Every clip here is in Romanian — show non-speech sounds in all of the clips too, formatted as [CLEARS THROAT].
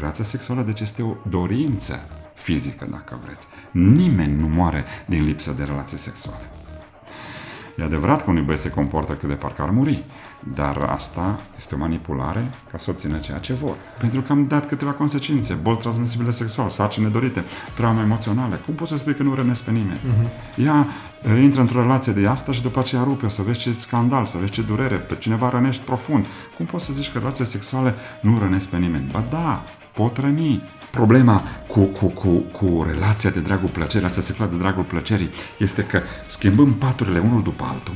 Relația sexuală, deci, este o dorință fizică, dacă vreți. Nimeni nu moare din lipsă de relație sexuale. E adevărat că unii băieți se comportă cât de parcă ar muri, dar asta este o manipulare ca să obțină ceea ce vor. Pentru că am dat câteva consecințe, boli transmisibile sexual, sarcini nedorite, traume emoționale. Cum poți să spui că nu rănesc pe nimeni? Uh-huh. Ea intră într-o relație de asta și după aceea rupe, o să vezi ce scandal, să vezi ce durere, pe cineva rănești profund. Cum poți să zici că relația sexuale nu rănesc pe nimeni? Ba da, pot răni. Problema cu, cu, cu, cu relația de dragul plăcerii, relația sexuală de dragul plăcerii, este că schimbând paturile unul după altul,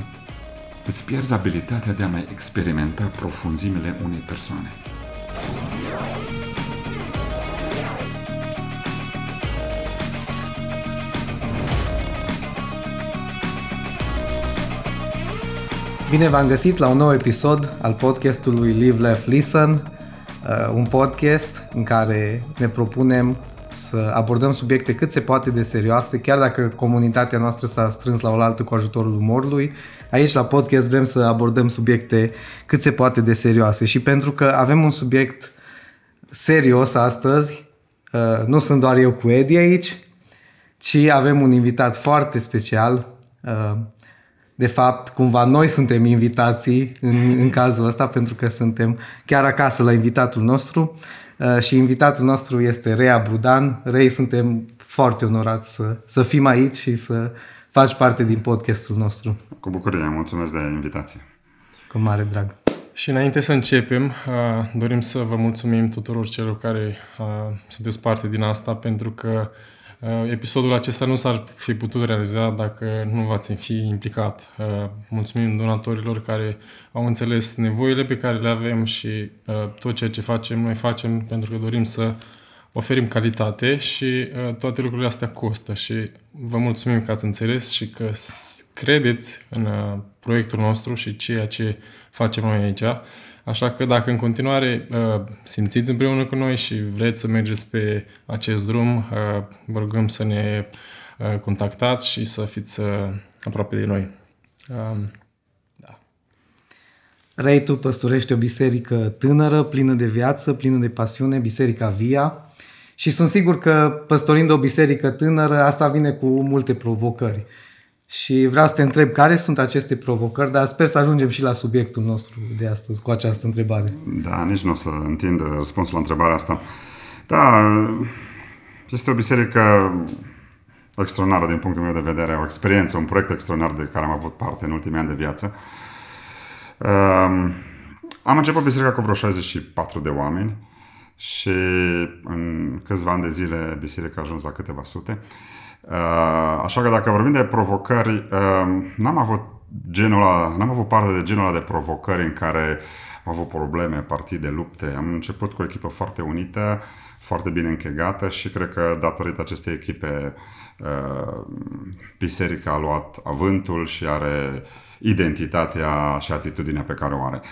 îți pierzi abilitatea de a mai experimenta profunzimile unei persoane. Bine v-am găsit la un nou episod al podcastului Live, Laugh, Listen, uh, un podcast în care ne propunem să abordăm subiecte cât se poate de serioase, chiar dacă comunitatea noastră s-a strâns la oaltă cu ajutorul umorului. Aici la podcast vrem să abordăm subiecte cât se poate de serioase și pentru că avem un subiect serios astăzi, uh, nu sunt doar eu cu Edi aici, ci avem un invitat foarte special, uh, de fapt, cumva noi suntem invitații în, în cazul ăsta, pentru că suntem chiar acasă la invitatul nostru uh, și invitatul nostru este Rea Budan. Rei, suntem foarte onorați să, să fim aici și să faci parte din podcastul nostru. Cu bucurie, mulțumesc de invitație. Cu mare drag. Și înainte să începem, uh, dorim să vă mulțumim tuturor celor care uh, sunteți parte din asta, pentru că Uh, episodul acesta nu s-ar fi putut realiza dacă nu v-ați fi implicat. Uh, mulțumim donatorilor care au înțeles nevoile pe care le avem și uh, tot ceea ce facem, noi facem pentru că dorim să oferim calitate și toate lucrurile astea costă și vă mulțumim că ați înțeles și că credeți în proiectul nostru și ceea ce facem noi aici. Așa că dacă în continuare uh, simțiți împreună cu noi și vreți să mergeți pe acest drum, uh, vă rugăm să ne uh, contactați și să fiți aproape de noi. Um, da. Rei, tu păstorești o biserică tânără, plină de viață, plină de pasiune, Biserica Via. Și sunt sigur că păstorind o biserică tânără, asta vine cu multe provocări. Și vreau să te întreb care sunt aceste provocări, dar sper să ajungem și la subiectul nostru de astăzi cu această întrebare. Da, nici nu o să întind răspunsul la întrebarea asta. Da, este o biserică extraordinară din punctul meu de vedere, o experiență, un proiect extraordinar de care am avut parte în ultimii ani de viață. Um, am început biserica cu vreo 64 de oameni și în câțiva ani de zile biserica a ajuns la câteva sute. Uh, așa că dacă vorbim de provocări, uh, n-am avut genul ăla, n-am avut parte de genul ăla de provocări în care am avut probleme, partide, lupte. Am început cu o echipă foarte unită, foarte bine închegată și cred că datorită acestei echipe uh, biserica a luat avântul și are identitatea și atitudinea pe care o are.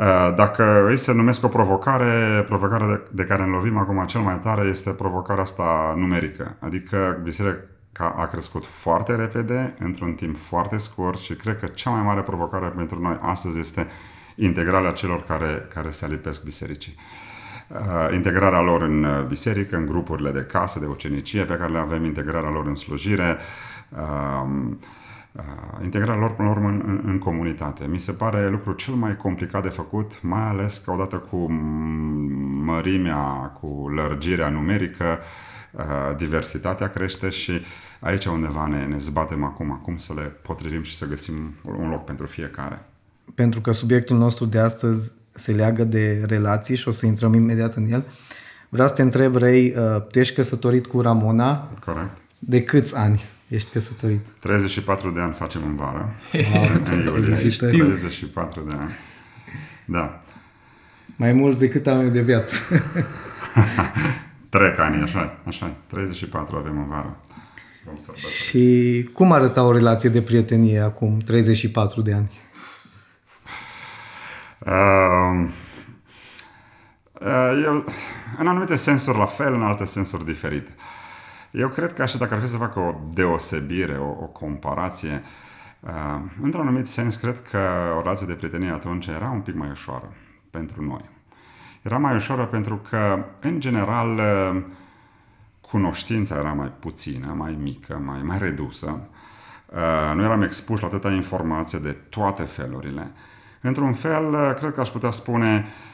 Uh, dacă îi să numesc o provocare, provocarea de, de care ne lovim acum cel mai tare este provocarea asta numerică. Adică biserica a crescut foarte repede, într-un timp foarte scurt și cred că cea mai mare provocare pentru noi astăzi este integrarea celor care, care se alipesc bisericii. Uh, integrarea lor în biserică, în grupurile de casă, de ucenicie pe care le avem, integrarea lor în slujire, uh, Uh, integrarea lor până la urmă în, în, în comunitate. Mi se pare lucrul cel mai complicat de făcut, mai ales că odată cu mărimea, cu lărgirea numerică, uh, diversitatea crește și aici undeva ne, ne zbatem acum, cum să le potrivim și să găsim un loc pentru fiecare. Pentru că subiectul nostru de astăzi se leagă de relații și o să intrăm imediat în el. Vreau să te întreb, Rei, uh, tu ești căsătorit cu Ramona. Corect. De câți ani? Ești căsătorit. 34 de ani facem în vară. [LAUGHS] în iulie. 34 de ani. Da. Mai mulți decât am eu de viață. [LAUGHS] Trec ani, așa, așa. 34 avem în vară. Și cum arăta o relație de prietenie acum 34 de ani? Uh, uh, eu, în anumite sensuri la fel, în alte sensuri diferite. Uh, eu cred că așa, dacă ar fi să fac o deosebire, o, o comparație, uh, într-un anumit sens, cred că o relație de prietenie atunci era un pic mai ușoară pentru noi. era mai ușoară pentru că, în general, cunoștința era mai puțină, mai mică, mai, mai redusă. Uh, nu eram expuși la atâta informație de toate felurile. Într-un fel, uh, cred că aș putea spune, uh,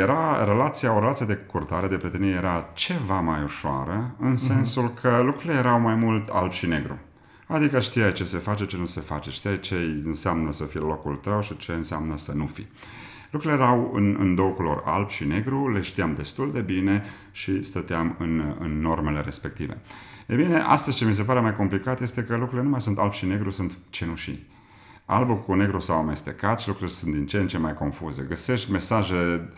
era relația, o relație de curtare, de prietenie, era ceva mai ușoară, în mhm. sensul că lucrurile erau mai mult alb și negru. Adică știai ce se face, ce nu se face, știai ce înseamnă să fie locul tău și ce înseamnă să nu fii. Lucrurile erau în, în două culori, alb și negru, le știam destul de bine și stăteam în, în normele respective. E bine, astăzi ce mi se pare mai complicat este că lucrurile nu mai sunt alb și negru, sunt cenușii. Albul cu negru s-au amestecat și lucrurile sunt din ce în ce mai confuze. Găsești mesaje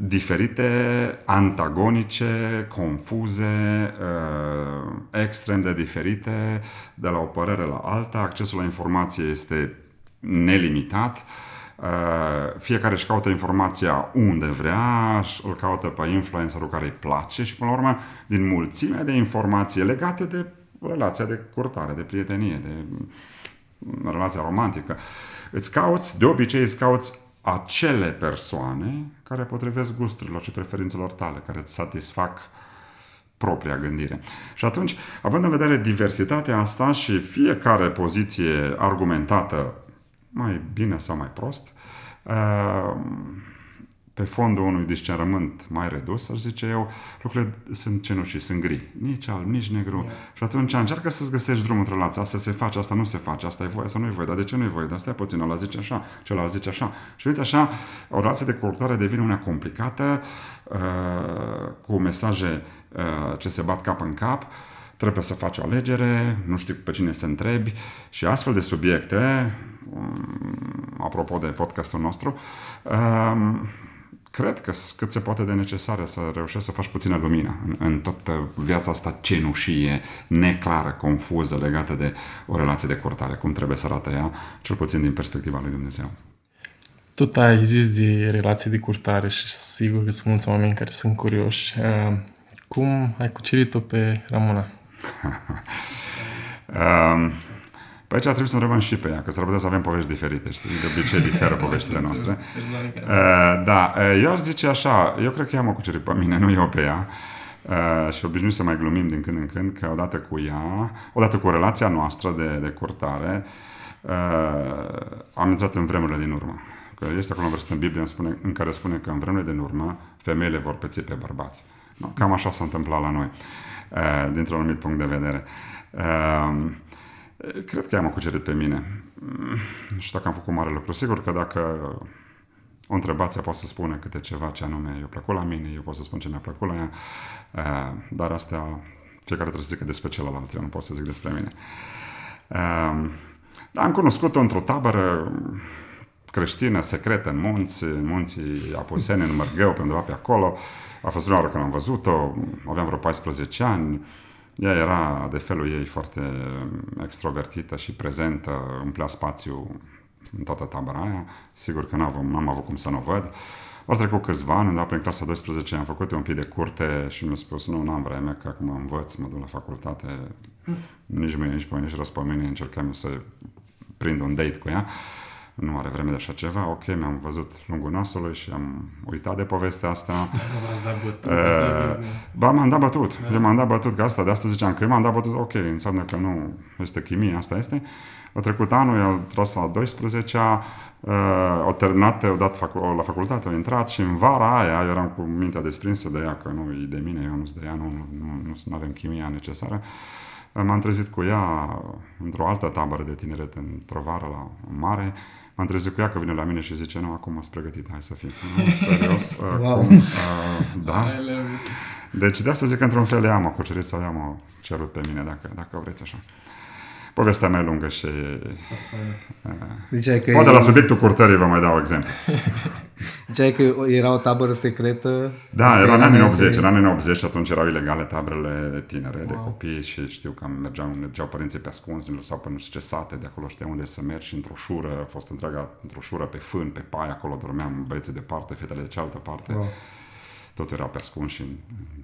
diferite, antagonice, confuze, uh, extrem de diferite, de la o părere la alta. Accesul la informație este nelimitat. Uh, fiecare își caută informația unde vrea, îl caută pe influencerul care îi place și, până la urmă, din mulțimea de informații legate de relația de curtare, de prietenie, de relația romantică, îți cauți, de obicei îți cauți acele persoane care potrivesc gusturilor și preferințelor tale, care îți satisfac propria gândire. Și atunci, având în vedere diversitatea asta și fiecare poziție argumentată mai bine sau mai prost, uh, pe fondul unui discernământ mai redus, aș zice eu, lucrurile sunt cenușii, sunt gri. Nici alb, nici negru. Yeah. Și atunci încearcă să-ți găsești drumul între relația. Asta se face, asta nu se face, asta e voie, asta nu e voie. Dar de ce nu e voie? Dar stai puțin, ăla zice așa, celălalt zice așa. Și uite așa, o relație de curtare devine una complicată, uh, cu mesaje uh, ce se bat cap în cap, trebuie să faci o alegere, nu știi pe cine să întrebi și astfel de subiecte, um, apropo de podcastul nostru, um, cred că cât se poate de necesară să reușești să faci puțină lumină în, în toată viața asta cenușie, neclară, confuză, legată de o relație de curtare, cum trebuie să arate ea, cel puțin din perspectiva lui Dumnezeu. Tot ai zis de relații de curtare și sigur că sunt mulți oameni care sunt curioși. Uh, cum ai cucerit-o pe Ramona? [LAUGHS] um, Păi aici trebuie să întrebăm și pe ea, că s-ar putea să avem povești diferite, știi? De obicei diferă [LAUGHS] poveștile noastre. Uh, da, uh, eu aș zice așa, eu cred că ea mă cucerit pe mine, [LAUGHS] nu eu pe ea. Uh, și obișnuit să mai glumim din când în când că odată cu ea, odată cu relația noastră de, de curtare, uh, am intrat în vremurile din urmă. Că este acolo un verset în Biblie în, spune, în care spune că în vremurile din urmă femeile vor peți pe bărbați. No, cam așa s-a întâmplat la noi, uh, dintr-un anumit punct de vedere. Uh, Cred că ea m-a cucerit pe mine. Nu știu dacă am făcut mare lucru. Sigur că dacă o întrebați, ea poate să spună câte ceva ce anume i-a plăcut la mine, eu pot să spun ce mi-a plăcut la ea, eh, dar astea fiecare trebuie să zică despre celălalt, eu nu pot să zic despre mine. Eh, dar am cunoscut-o într-o tabără creștină, secretă, în munți, în munții Apuseni, în Mărgheu, pe undeva pe acolo. A fost prima oară când am văzut-o, aveam vreo 14 ani, ea era de felul ei foarte extrovertită și prezentă, umplea spațiu în toată tabăra aia. Sigur că n-am, n-am avut cum să nu o văd. Au trecut câțiva ani, dar prin clasa 12 am făcut un pic de curte și mi-a spus, nu, n-am vreme, că acum învăț, mă duc la facultate, nici mâine, nici pe nici răs pe mine, încercam să prind un date cu ea nu are vreme de așa ceva, ok, mi-am văzut lungul nasului și am uitat de povestea asta. [LAUGHS] uh, ba, m-am dat bătut. Da. Eu m-am dat bătut, că asta, de asta ziceam că m-am dat bătut, ok, înseamnă că nu este chimie, asta este. A trecut anul, i-au tras la 12-a, uh, au terminat, au dat facu- la facultate, au intrat și în vara aia, eu eram cu mintea desprinsă de ea, că nu e de mine, eu nu sunt de ea, nu, nu, nu, nu avem chimia necesară. M-am trezit cu ea într-o altă tabără de tineret, într-o vară la mare, M-am trezit cu ea că vine la mine și zice, nu, acum ați pregătit, hai să fii. [LAUGHS] serios? [LAUGHS] Uh, wow. cum? Uh, da. Deci de asta zic că într-un fel ea m-a cucerit sau ea m-a cerut pe mine, dacă, dacă vreți așa. Povestea mea e lungă și... Uh, că poate e... la subiectul curtării vă mai dau exemplu. [LAUGHS] Ziceai că era o tabără secretă? Da, era în anii 80. În anii 80 și atunci erau ilegale taberele de tinere, wow. de copii și știu că mergeau, mergeau părinții pe ascuns, ne lăsau pe nu știu ce sate, de acolo știam unde să mergi și într-o șură, a fost întreaga într-o șură pe fân, pe pai, acolo dormeam băieții de parte, fetele de cealaltă parte. Wow. Totul era pe ascuns și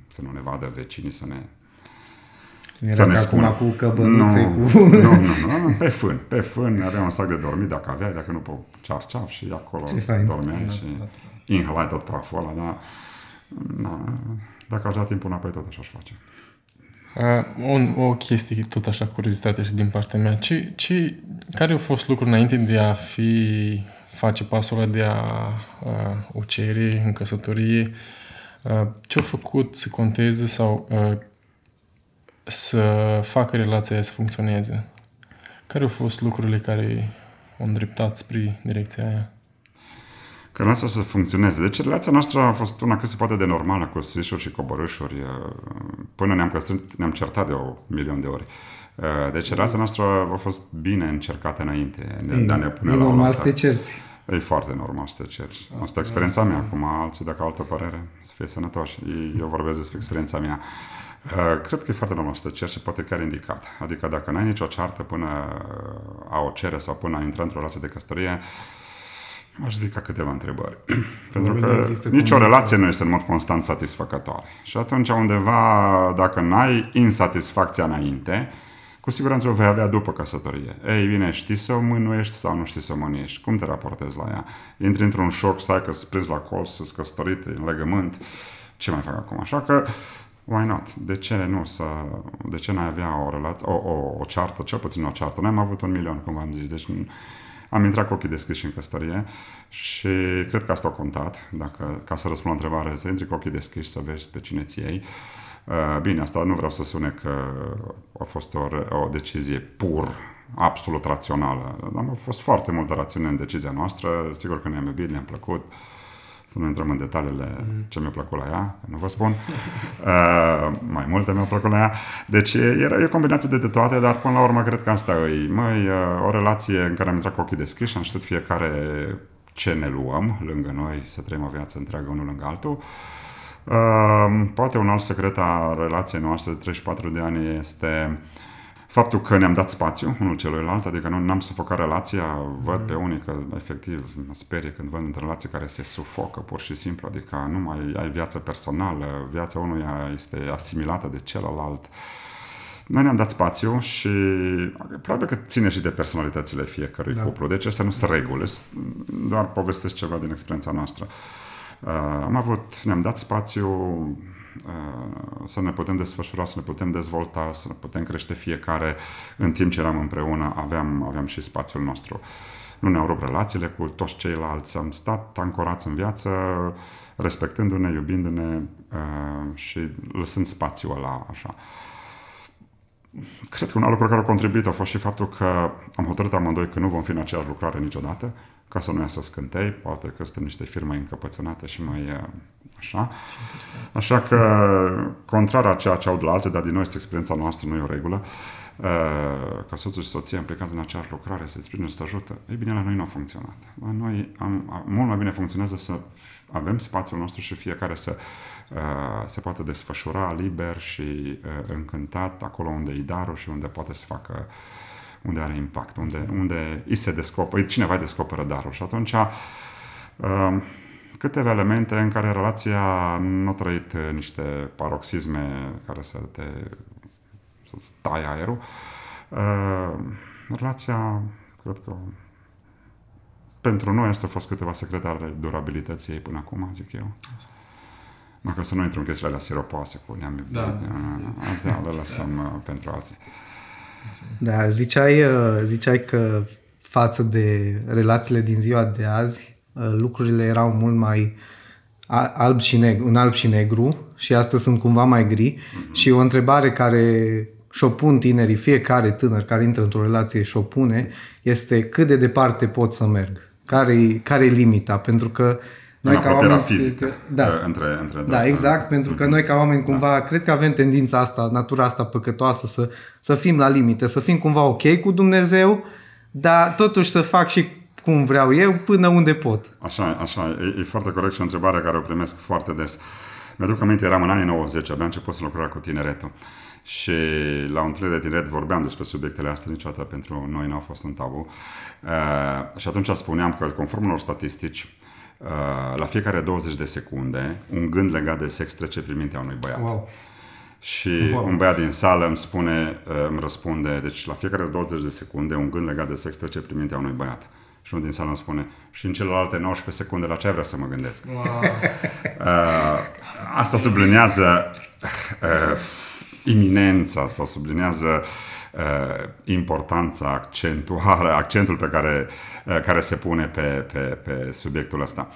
să nu ne vadă vecinii să ne Era să ne ca spună. acum cu căbănuțe, nu, cu- Nu, nu, nu, pe fân, pe fân, aveai un sac de dormit dacă aveai, dacă nu pe cearceaf și acolo Ce fain. dormeai și inhalai tot praful ăla, dar na, dacă aș da timpul înapoi, tot așa aș face. Uh, un, o chestie, tot așa, curiozitate și din partea mea. Ce, ce, care au fost lucruri înainte de a fi face pasul ăla de a uh, o cere în căsătorie? Uh, ce au făcut să conteze sau uh, să facă relația aia să funcționeze? Care au fost lucrurile care au îndreptat spre direcția aia? Că relația să funcționeze. Deci relația noastră a fost una cât se poate de normală, cu suișuri și coborâșuri. uh, Până ne-am căsătorit, ne-am certat de o milion de ori. Uh, Deci relația noastră a fost bine încercată înainte de, de a ne pune e la normal oaltă. să te cerți. E foarte normal să te cerci. Asta e experiența mea. Acum alții, dacă au altă părere, să fie sănătoși. Eu vorbesc despre experiența mea. Uh, Cred că e foarte normal să te cerci și poate chiar indicat. Adică dacă n-ai nicio ceartă până a o cere sau până a intra într-o relație de căsătorie, aș zica câteva întrebări. [CLEARS THROAT] Pentru Probabil că există nicio cum- relație nu este în mod constant satisfăcătoare. Și atunci undeva, dacă n-ai insatisfacția înainte, cu siguranță o vei avea după căsătorie. Ei bine, știi să o mânuiești sau nu știi să o mânuiești? Cum te raportezi la ea? Intri într-un șoc, stai că să prins la colț, să-ți căsătorit în legământ. Ce mai fac acum? Așa că, why not? De ce nu să... De ce n-ai avea o relație, o, o, o ceartă, cel puțin o ceartă? Noi am avut un milion, cum v-am zis, deci am intrat cu ochii deschiși în căsătorie și cred că asta a contat, dacă, ca să răspund la întrebare, să intri cu ochii deschiși, să vezi pe cine ți iei. Uh, Bine, asta nu vreau să sune că a fost o, re- o decizie pur, absolut rațională. Am fost foarte multă rațiune în decizia noastră, sigur că ne-am iubit, ne-am plăcut, să nu intrăm în detaliile ce mi-a plăcut la ea, că nu vă spun. [LAUGHS] Uh, mai multe mi-au plăcut la ea. Deci era e o combinație de, de toate, dar până la urmă cred că asta e. Măi, uh, o relație în care am intrat cu ochii deschiși, am știut fiecare ce ne luăm lângă noi, să trăim o viață întreagă unul lângă altul. Uh, poate un alt secret a relației noastre de 34 de ani este faptul că ne-am dat spațiu unul celuilalt, adică nu n-am sufocat relația, văd pe unii că efectiv mă sperie când văd într relații care se sufocă pur și simplu, adică nu mai ai viață personală, viața unuia este asimilată de celălalt. Noi ne-am dat spațiu și probabil că ține și de personalitățile fiecărui da. cuplu, deci astea nu sunt reguli, doar povestesc ceva din experiența noastră. Uh, am avut, ne-am dat spațiu uh, să ne putem desfășura, să ne putem dezvolta, să ne putem crește fiecare în timp ce eram împreună, aveam, aveam și spațiul nostru. Nu ne-au rupt relațiile cu toți ceilalți, am stat ancorați în viață, respectându-ne, iubindu-ne uh, și lăsând spațiul ăla așa. Cred că un alt lucru care a contribuit a fost și faptul că am hotărât amândoi că nu vom fi în aceeași lucrare niciodată, ca să nu iasă scântei, poate că suntem niște firme încăpățânate și mai uh, așa. Așa că, contrar a ceea ce aud la alții, dar din nou este experiența noastră, nu e o regulă, uh, ca soțul și soția implicați în aceeași lucrare, să-ți sprijină, să te ajută, ei bine, la noi nu a funcționat. La noi am, am, mult mai bine funcționează să avem spațiul nostru și fiecare să uh, se poate desfășura liber și uh, încântat acolo unde e darul și unde poate să facă unde are impact, unde, unde îi se descoperă, cineva îi descoperă darul. Și atunci uh, câteva elemente în care relația nu a trăit uh, niște paroxisme care să te să stai aerul. Uh, relația, cred că pentru noi asta a fost câteva secrete ale durabilității ei până acum, zic eu. Dacă să nu intru în chestiile alea siropoase cu ne-am iubit, Da. alții le lăsăm uh, pentru alții. Da, ziceai, uh, ziceai că față de relațiile din ziua de azi, uh, lucrurile erau mult mai a- alb și negru, în alb și negru și astăzi sunt cumva mai gri și o întrebare care și-o pun tinerii, fiecare tânăr care intră într-o relație și-o pune, este cât de departe pot să merg? Care-i, care limita? Pentru că noi În ca apropierea oameni... fizică Da, uh, între, între da, exact, pentru că noi ca oameni cumva, cred că avem tendința asta, natura asta păcătoasă să, să fim la limite, să fim cumva ok cu Dumnezeu, dar totuși să fac și cum vreau eu până unde pot. Așa, așa, e, e foarte corect și o întrebare care o primesc foarte des. Mi-aduc aminte, eram în anii 90, abia început să lucrez cu tineretul. Și la o întâlnire de tineret vorbeam despre subiectele astea, niciodată pentru noi nu a fost un tabu. Uh, și atunci spuneam că, conform unor statistici, uh, la fiecare 20 de secunde, un gând legat de sex trece prin mintea unui băiat. Wow. Și wow. un băiat din sală îmi spune, uh, îmi răspunde, deci la fiecare 20 de secunde un gând legat de sex trece prin mintea unui băiat. Și unul din sală îmi spune, și în celelalte 19 secunde la ce ai vrea să mă gândesc? Wow. Uh, asta sublinează uh, iminența sau sublinează uh, importanța, accentuare, accentul pe care, uh, care se pune pe, pe, pe subiectul ăsta.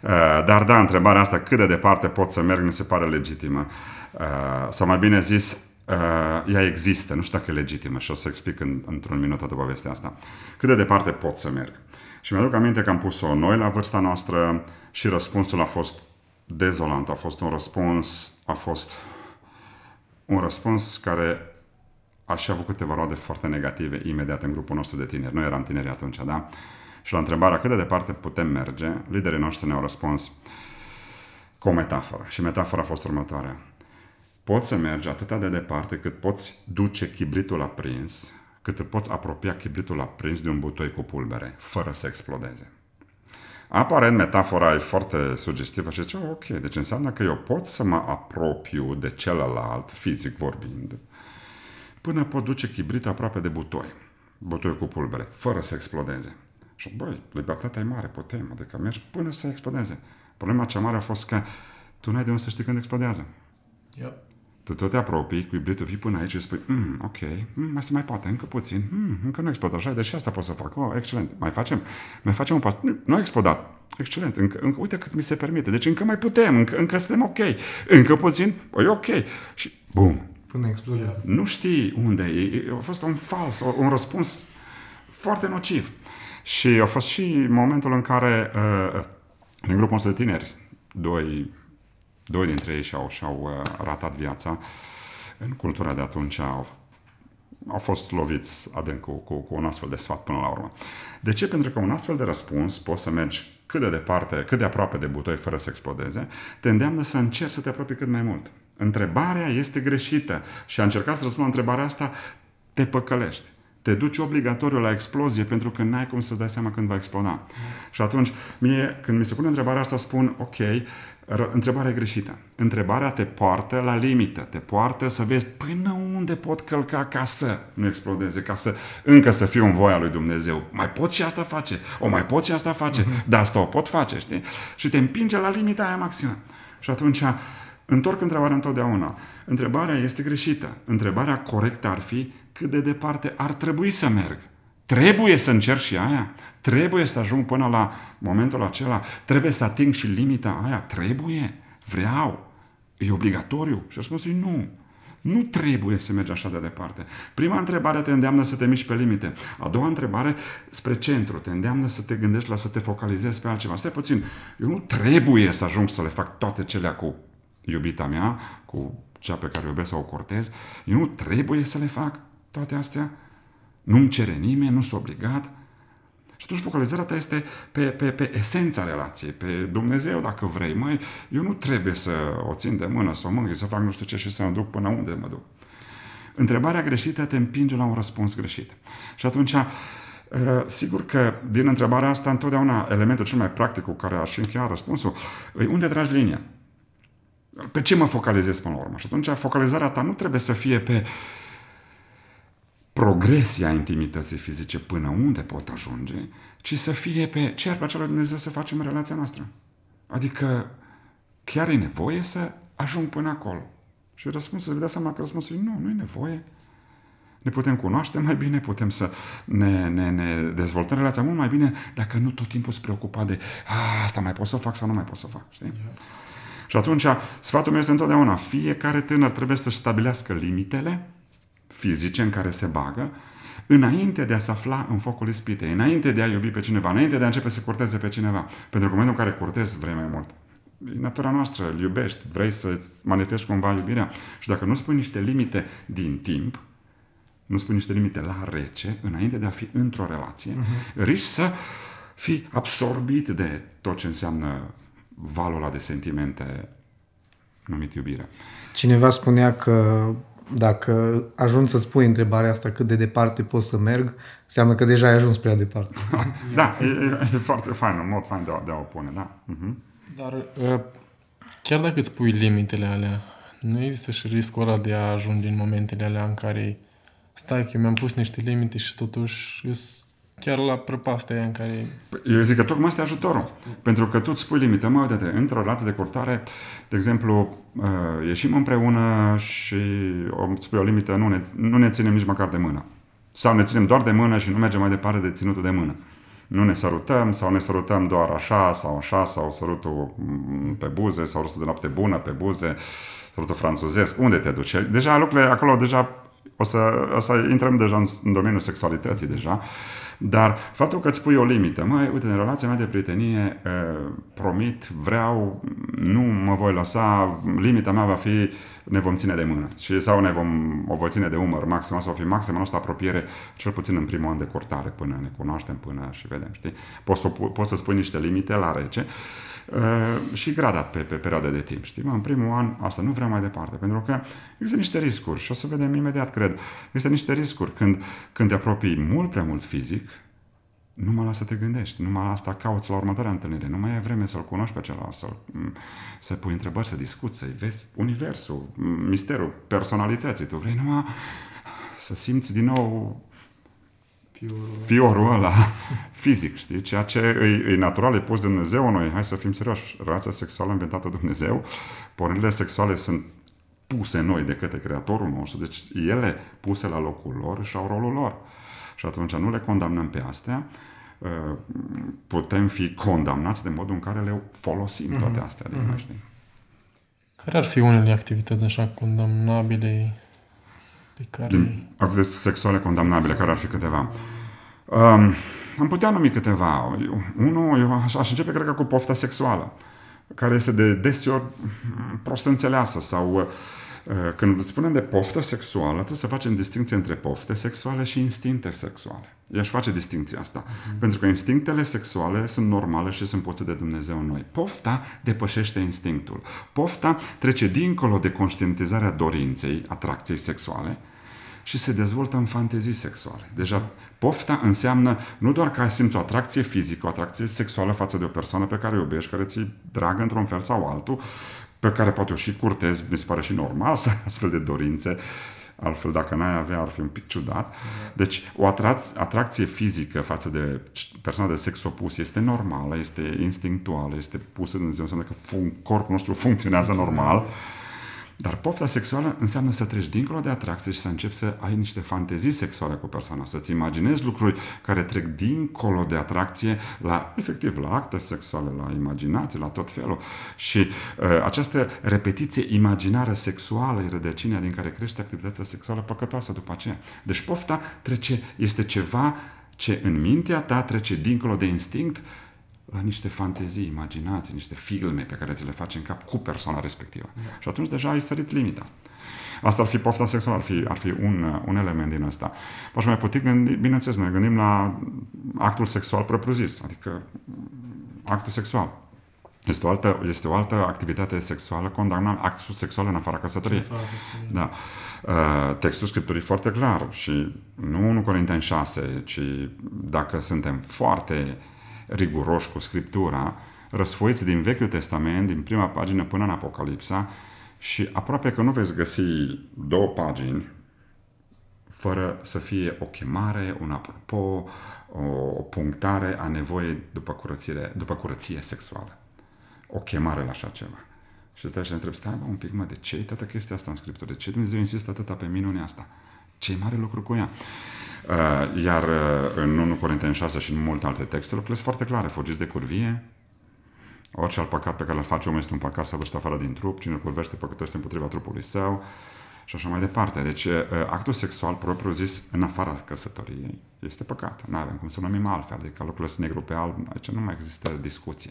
Uh, dar da, întrebarea asta, cât de departe pot să merg, mi se pare legitimă. Uh, sau mai bine zis, uh, ea există, nu știu dacă e legitimă și o să explic în, într-un minut toată povestea asta. Cât de departe pot să merg? Și mi-aduc aminte că am pus-o noi la vârsta noastră și răspunsul a fost dezolant, a fost un răspuns, a fost un răspuns care aș fi avut câteva roade foarte negative imediat în grupul nostru de tineri. Noi eram tineri atunci, da? Și la întrebarea cât de departe putem merge, liderii noștri ne-au răspuns cu o metaforă. Și metafora a fost următoarea. Poți să mergi atât de departe cât poți duce chibritul aprins, cât îți poți apropia chibritul aprins de un butoi cu pulbere, fără să explodeze. Aparent, metafora e foarte sugestivă și zice, ok, deci înseamnă că eu pot să mă apropiu de celălalt, fizic vorbind, până pot duce chibritul aproape de butoi, butoi cu pulbere, fără să explodeze. Și, băi, libertatea e mare, putem, adică mergi până să explodeze. Problema cea mare a fost că tu n-ai de unde să știi când explodează. Yep. Tu tot te apropii cu ibritul, vii până aici și spui, mm, ok, mm, mai se mai poate, încă puțin, mm, încă nu explodat așa, deși asta pot să fac, oh, excelent, mai facem, mai facem un pas, nu, nu a explodat, excelent, încă, încă, uite cât mi se permite, deci încă mai putem, încă, încă suntem ok, încă puțin, păi ok, și bum. Până explodează. Nu știi unde e, a fost un fals, un răspuns foarte nociv. Și a fost și momentul în care, uh, în grupul nostru de tineri, doi, doi dintre ei și-au, și-au uh, ratat viața în cultura de atunci, au, au fost loviți adânc cu, cu, cu un astfel de sfat până la urmă. De ce? Pentru că un astfel de răspuns poți să mergi cât de departe, cât de aproape de butoi fără să explodeze, te îndeamnă să încerci să te apropii cât mai mult. Întrebarea este greșită și a încercat să răspund la întrebarea asta, te păcălești te duci obligatoriu la explozie pentru că n-ai cum să-ți dai seama când va exploda. Mm. Și atunci, mie, când mi se pune întrebarea asta, spun, ok, întrebarea e greșită. Întrebarea te poartă la limită, te poartă să vezi până unde pot călca ca să nu explodeze, ca să încă să fiu în voia lui Dumnezeu. Mai pot și asta face, o mai pot și asta face, mm-hmm. dar asta o pot face, știi? Și te împinge la limita aia maximă. Și atunci, întorc întrebarea întotdeauna. Întrebarea este greșită. Întrebarea corectă ar fi cât de departe ar trebui să merg. Trebuie să încerc și aia? Trebuie să ajung până la momentul acela? Trebuie să ating și limita aia? Trebuie? Vreau? E obligatoriu? Și răspunsul e nu. Nu trebuie să mergi așa de departe. Prima întrebare te îndeamnă să te miști pe limite. A doua întrebare spre centru. Te îndeamnă să te gândești la să te focalizezi pe altceva. Stai puțin. Eu nu trebuie să ajung să le fac toate celea cu iubita mea, cu cea pe care o iubesc sau o cortez. Eu nu trebuie să le fac toate astea? Nu-mi cere nimeni, nu sunt obligat. Și atunci focalizarea ta este pe, pe, pe esența relației, pe Dumnezeu, dacă vrei. Mai, eu nu trebuie să o țin de mână, să o mângâi, să fac nu știu ce și să mă duc până unde mă duc. Întrebarea greșită te împinge la un răspuns greșit. Și atunci, uh, sigur că din întrebarea asta, întotdeauna elementul cel mai practic cu care aș încheia răspunsul, e unde tragi linia? Pe ce mă focalizez până la urmă? Și atunci focalizarea ta nu trebuie să fie pe uh, progresia intimității fizice până unde pot ajunge, ci să fie pe ce ar plăcea lui Dumnezeu să facem în relația noastră. Adică chiar e nevoie să ajung până acolo. Și răspunsul, să vă dați seama că răspunsul e nu, nu e nevoie. Ne putem cunoaște mai bine, putem să ne, ne, ne dezvoltăm relația mult mai bine dacă nu tot timpul sunt preocupat de A, asta mai pot să fac sau nu mai pot să fac. Știi? Yeah. Și atunci, sfatul meu este întotdeauna, fiecare tânăr trebuie să-și stabilească limitele, fizice în care se bagă, înainte de a se afla în focul ispitei, înainte de a iubi pe cineva, înainte de a începe să curteze pe cineva. Pentru că în momentul în care curtezi, vrei mai mult. E natura noastră, îl iubești, vrei să-ți manifesti cumva iubirea. Și dacă nu spui niște limite din timp, nu spui niște limite la rece, înainte de a fi într-o relație, uh-huh. risci să fii absorbit de tot ce înseamnă valul ăla de sentimente numit iubire. Cineva spunea că dacă ajung să spui întrebarea asta cât de departe pot să merg, înseamnă că deja ai ajuns prea departe. [LAUGHS] da, e, e, foarte fain, un mod fain de a, de a o pune, da. Uh-huh. Dar uh, chiar dacă îți pui limitele alea, nu există și riscul ăla de a ajunge în momentele alea în care stai că eu mi-am pus niște limite și totuși îs chiar la prăpastia aia în care... Eu zic că tocmai asta e ajutorul. Pentru că tu îți spui limite. Mă, uite într-o relație de curtare, de exemplu, uh, ieșim împreună și o, spui o limită, nu ne, nu ne ținem nici măcar de mână. Sau ne ținem doar de mână și nu mergem mai departe de ținutul de mână. Nu ne sărutăm sau ne sărutăm doar așa sau așa sau sărutul mm, pe buze sau sărutul de noapte bună pe buze, sărutul franțuzesc. Unde te duci? Deja lucrurile acolo deja o să, o să intrăm deja în, în domeniul sexualității deja. Dar faptul că îți pui o limită, măi, uite, în relația mea de prietenie, promit, vreau, nu mă voi lăsa, limita mea va fi, ne vom ține de mână. Și sau ne vom, o voi ține de umăr maxim, sau fi maxim în apropiere, cel puțin în primul an de cortare, până ne cunoaștem, până și vedem, știi? Poți să, poți să spui niște limite la rece Uh, și gradat pe, pe perioade de timp. Știi? Mă, în primul an asta nu vreau mai departe, pentru că există niște riscuri și o să vedem imediat, cred. Există niște riscuri când, când te apropii mult prea mult fizic, numai la să te gândești, numai la asta cauți la următoarea întâlnire, nu mai ai vreme să-l cunoști pe celălalt, să, să pui întrebări, să discuți, să-i vezi universul, misterul personalității. Tu vrei numai să simți din nou fiorul, fiorul ăla [LAUGHS] fizic, știi? Ceea ce e, e natural, e pus de Dumnezeu noi. Hai să fim serioși. Relația sexuală inventată de Dumnezeu, pornirile sexuale sunt puse noi de către Creatorul nostru, deci ele puse la locul lor și au rolul lor. Și atunci nu le condamnăm pe astea, uh, putem fi condamnați de modul în care le folosim toate mhm. astea. Adică, uh-huh. știi? Care ar fi unele activități așa condamnabile pe care... Din activități sexuale condamnabile, care ar fi câteva. Um, am putea numi câteva. Unul, eu aș, aș începe, cred că, cu pofta sexuală, care este de deseori prost înțeleasă sau uh, când spunem de poftă sexuală, trebuie să facem distinție între pofte sexuale și instincte sexuale. I-aș face distinția asta. Uh-huh. Pentru că instinctele sexuale sunt normale și sunt puse de Dumnezeu în noi. Pofta depășește instinctul. Pofta trece dincolo de conștientizarea dorinței, atracției sexuale, și se dezvoltă în fantezii sexuale. Deja pofta înseamnă nu doar că ai simți o atracție fizică, o atracție sexuală față de o persoană pe care o iubești, care ți dragă într-un fel sau altul, pe care poate o și curtezi, mi se pare și normal să ai astfel de dorințe, altfel dacă n-ai avea ar fi un pic ciudat. Deci o atrac- atracție fizică față de persoana de sex opus este normală, este instinctuală, este pusă în Dumnezeu, înseamnă că fun- corpul nostru funcționează normal. Dar pofta sexuală înseamnă să treci dincolo de atracție și să începi să ai niște fantezii sexuale cu persoana, să-ți imaginezi lucruri care trec dincolo de atracție la, efectiv, la acte sexuale, la imaginație, la tot felul. Și uh, această repetiție imaginară sexuală e rădăcina din care crește activitatea sexuală păcătoasă după aceea. Deci pofta trece, este ceva ce în mintea ta trece dincolo de instinct la niște fantezii, imaginații, niște filme pe care ți le faci în cap cu persoana respectivă. Da. Și atunci deja ai sărit limita. Asta ar fi pofta sexuală, ar fi, ar fi un, un element din ăsta. Poți mai putea gândi, bineînțeles, noi gândim la actul sexual propriu-zis, adică actul sexual. Este o altă, este o altă activitate sexuală condamnabilă, actul sexual în afara căsătoriei. Da. Uh, textul Scripturii foarte clar și nu 1 Corinteni 6, ci dacă suntem foarte riguroși cu Scriptura, răsfoiți din Vechiul Testament, din prima pagină până în Apocalipsa și aproape că nu veți găsi două pagini fără să fie o chemare, un apropo, o punctare a nevoii după curăție, după curăție sexuală. O chemare la așa ceva. Și stai și întreb, stai un pic, mă, de ce e toată chestia asta în Scriptură? De ce Dumnezeu insistă atâta pe minunea asta? Ce mare lucru cu ea? Uh, iar uh, în 1 Corinteni 6 și în multe alte texte lucrurile sunt foarte clare. Fugiți de curvie, orice alt păcat pe care îl face omul este un păcat săvârșit afară din trup, cine îl curvește păcătoște împotriva trupului său și așa mai departe. Deci uh, actul sexual propriu zis în afara căsătoriei este păcat. Nu avem cum să numim altfel, adică lucrurile sunt negru pe alb, aici nu mai există discuție.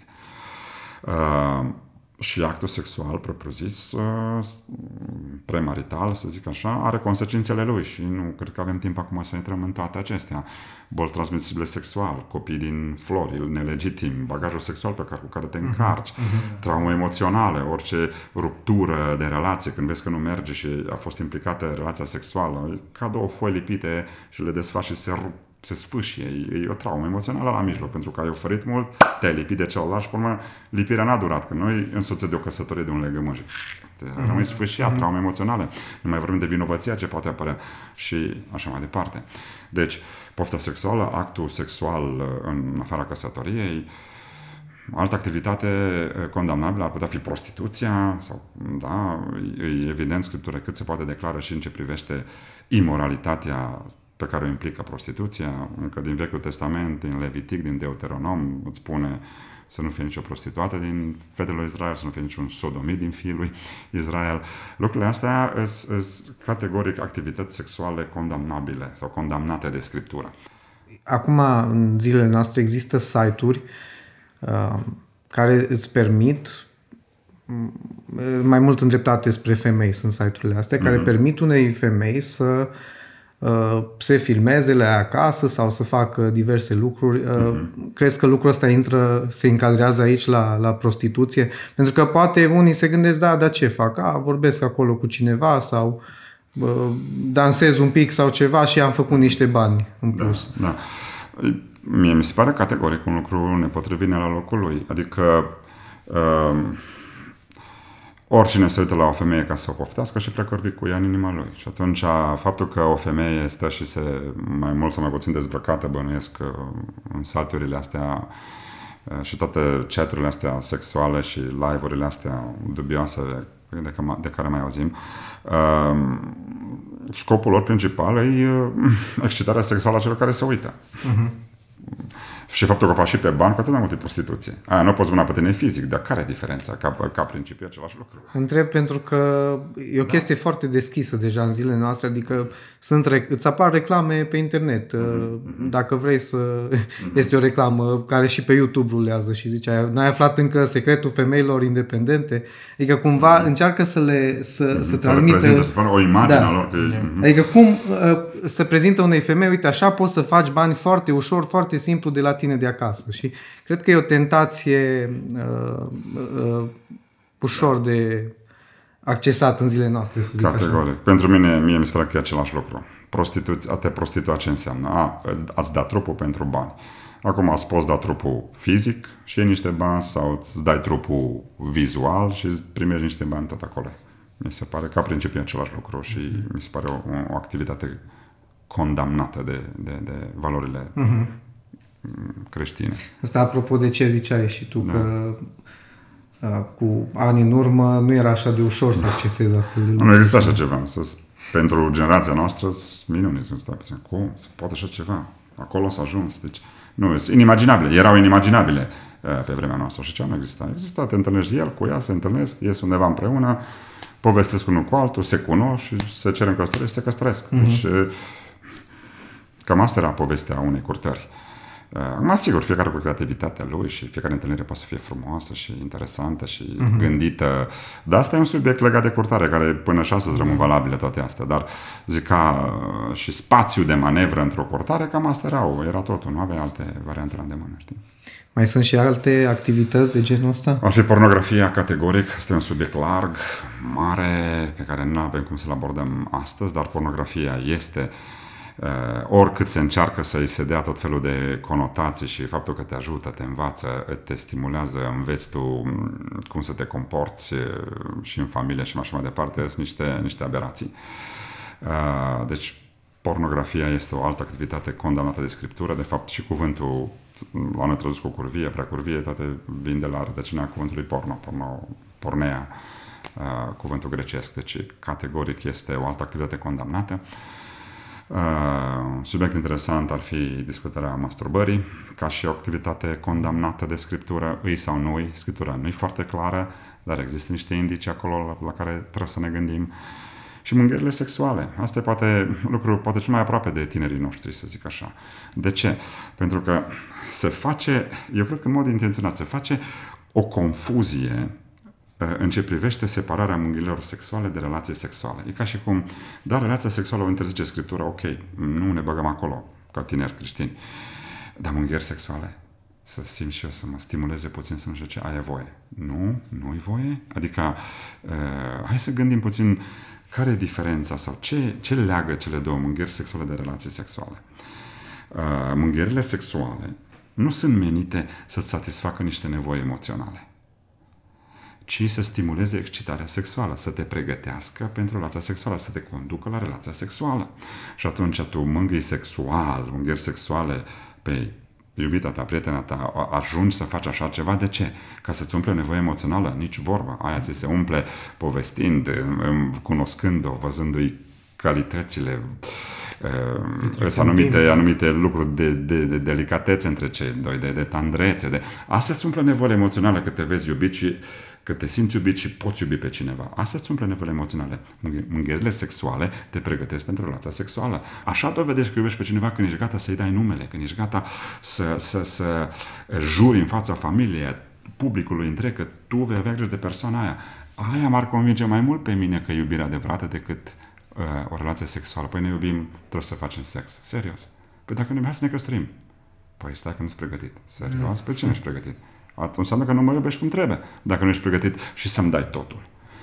Și actul sexual, propriu-zis, uh, premarital, să zic așa, are consecințele lui și nu cred că avem timp acum să intrăm în toate acestea. Boli transmisibile sexual, copii din flori, nelegitim, bagajul sexual pe care, cu care te mhm. încarci, uh-huh. traumă emoționale, orice ruptură de relație, când vezi că nu merge și a fost implicată relația sexuală, ca două foi lipite și le desfaci și se rup se sfâșie, e, e o traumă emoțională la mijloc, pentru că ai oferit mult, te-ai lipit de celălalt și, pe urmă, lipirea n-a durat, că noi însoțe de o căsătorie de un legământ Uh-huh. Rămâi sfârșiat, uh-huh. traume emoționale. Nu mai vorbim de vinovăția ce poate apărea și așa mai departe. Deci, pofta sexuală, actul sexual uh, în afara căsătoriei, Altă activitate uh, condamnabilă ar putea fi prostituția, sau, da, e evident Scriptura cât se poate declară și în ce privește imoralitatea pe care o implică prostituția, încă din Vechiul Testament, din Levitic, din Deuteronom, îți spune să nu fie nicio prostituată din fetele lui Israel, să nu fie niciun sodomit din fiul lui Israel. Lucrurile astea sunt categoric activități sexuale condamnabile sau condamnate de Scriptură. Acum, în zilele noastre, există site-uri uh, care îți permit mai mult îndreptate spre femei sunt site-urile astea, mm-hmm. care mhm. permit unei femei să uh, Uh, se filmeze la acasă sau să facă diverse lucruri. Mm-hmm. Crezi că lucrul ăsta intră, se încadrează aici la, la prostituție? Pentru că poate unii se gândesc, da, dar ce fac? A, vorbesc acolo cu cineva sau uh, dansez un pic sau ceva și am făcut niște bani în da, plus. Da, da. Mie mi se pare categoric un lucru nepotrivit la locul lui. Adică uh, oricine se uită la o femeie ca să o poftească și precărvi cu ea în inima lui. Și atunci faptul că o femeie stă și se mai mult sau mai puțin dezbrăcată, bănuiesc în saturile astea și toate chaturile astea sexuale și live-urile astea dubioase de, de care mai auzim, scopul lor principal e [LAUGHS] excitarea sexuală a celor care se uită. Uh-huh. Și faptul că o faci și pe bani, cu atât mai multe prostituție. Aia nu poți mâna pe tine fizic, dar care e diferența? Ca, ca principiu același lucru. Întreb pentru că e o da. chestie foarte deschisă deja în zilele noastre, adică sunt, îți apar reclame pe internet. Mm-hmm. Dacă vrei să... Mm-hmm. Este o reclamă care și pe YouTube rulează și zice, n-ai aflat încă secretul femeilor independente? Adică cumva mm-hmm. încearcă să le să, mm-hmm. să transmită... Să o imagine da. lor. Că... Mm-hmm. Adică cum uh, să prezintă unei femei, uite, așa poți să faci bani foarte ușor, foarte simplu de la tine de acasă. Și cred că e o tentație uh, uh, ușor de accesat în zilele noastre, să zic Categoric. așa. Pentru mine, mie mi se pare că e același lucru. Prostituți, a te prostitua ce înseamnă? A, ați dat trupul pentru bani. Acum îți poți da trupul fizic și niște bani sau îți dai trupul vizual și primești niște bani tot acolo. Mi se pare ca principiu același lucru și mm-hmm. mi se pare o, o activitate condamnată de, de, de valorile mm-hmm creștine. Asta apropo de ce ziceai și tu, da. că cu ani în urmă nu era așa de ușor să accesezi astfel de lucruri. Nu există așa ceva. Să, pentru generația noastră, minuni, să stai puțin. Cum? Se poate așa ceva? Acolo s-a ajuns. Deci, nu, sunt inimaginabile. Erau inimaginabile pe vremea noastră. Și ce nu exista? Exista, te întâlnești el cu ea, se întâlnesc, ies undeva împreună, povestesc unul cu altul, se cunosc și se cer în căsătorie și se căsătoresc. Mm-hmm. Deci, cam asta era povestea unei curtări. Uh, Acum, sigur, fiecare cu creativitatea lui și fiecare întâlnire poate să fie frumoasă și interesantă și uh-huh. gândită. Dar asta e un subiect legat de curtare, care până și astăzi rămân valabile toate astea. Dar, zic, ca și spațiu de manevră într-o curtare, cam asta era, era totul. Nu avea alte variante la îndemână, știi? Mai sunt și alte activități de genul ăsta? Ar fi pornografia categoric, este un subiect larg, mare, pe care nu avem cum să-l abordăm astăzi, dar pornografia este uh, uh, oricât se încearcă să-i se dea tot felul de conotații și faptul că te ajută, te învață, te stimulează, înveți tu mm, cum să te comporți uh, și în familie și așa mai departe, sunt niște, niște aberații. Uh, deci, pornografia este o altă activitate condamnată de scriptură, de fapt și cuvântul l-am introdus cu curvie, prea curvie, toate vin de la rădăcina cuvântului porno, porno pornea, uh, cuvântul grecesc, deci categoric este o altă activitate condamnată. Uh, Uh, subiect interesant ar fi discutarea masturbării, ca și o activitate condamnată de scriptură, îi sau nu îi. Scriptura nu e foarte clară, dar există niște indicii acolo la, la care trebuie să ne gândim. Și mângherile sexuale. Asta e poate lucru poate cel mai aproape de tinerii noștri, să zic așa. De ce? Pentru că se face, eu cred că în mod intenționat, se face o confuzie în ce privește separarea mângâilor sexuale de relații sexuale. E ca și cum, da, relația sexuală o interzice Scriptura, ok, nu ne băgăm acolo, ca tineri creștini. Dar mânghieri sexuale, să simt și eu să mă stimuleze puțin, să nu știu ce, ai voie. Nu, nu-i voie? Adică, uh, hai să gândim puțin care e diferența sau ce, ce leagă cele două mânghieri sexuale de relații sexuale. Uh, mânghierile sexuale nu sunt menite să-ți satisfacă niște nevoi emoționale ci să stimuleze excitarea sexuală, să te pregătească pentru relația sexuală, să te conducă la relația sexuală. Și atunci tu mângâi sexual, mângâieri sexuale pe iubita ta, prietena ta, ajungi să faci așa ceva, de ce? Ca să-ți umple nevoie emoțională? Nici vorba. Aia ți se umple povestind, cunoscând-o, văzându-i calitățile, uh, anumite, anumite lucruri de, de, de delicatețe între cei doi, de, de tandrețe. De... Asta îți umple nevoile emoționale că te vezi iubit și că te simți iubit și poți iubi pe cineva. Asta îți umple nevoile emoționale. Mângherile sexuale te pregătesc pentru relația sexuală. Așa dovedești că iubești pe cineva când ești gata să-i dai numele, când ești gata să, să, să juri în fața familiei, publicului întreg, că tu vei avea grijă de persoana aia. Aia m-ar convinge mai mult pe mine că iubirea adevărată decât uh, o relație sexuală. Păi ne iubim, trebuie să facem sex. Serios. Păi dacă ne iubim, să ne căsătorim. Păi stai că nu-ți pregătit. Serios? Mm. Pe ce nu ești pregătit? Atunci înseamnă că nu mă iubești cum trebuie, dacă nu ești pregătit și să-mi dai totul.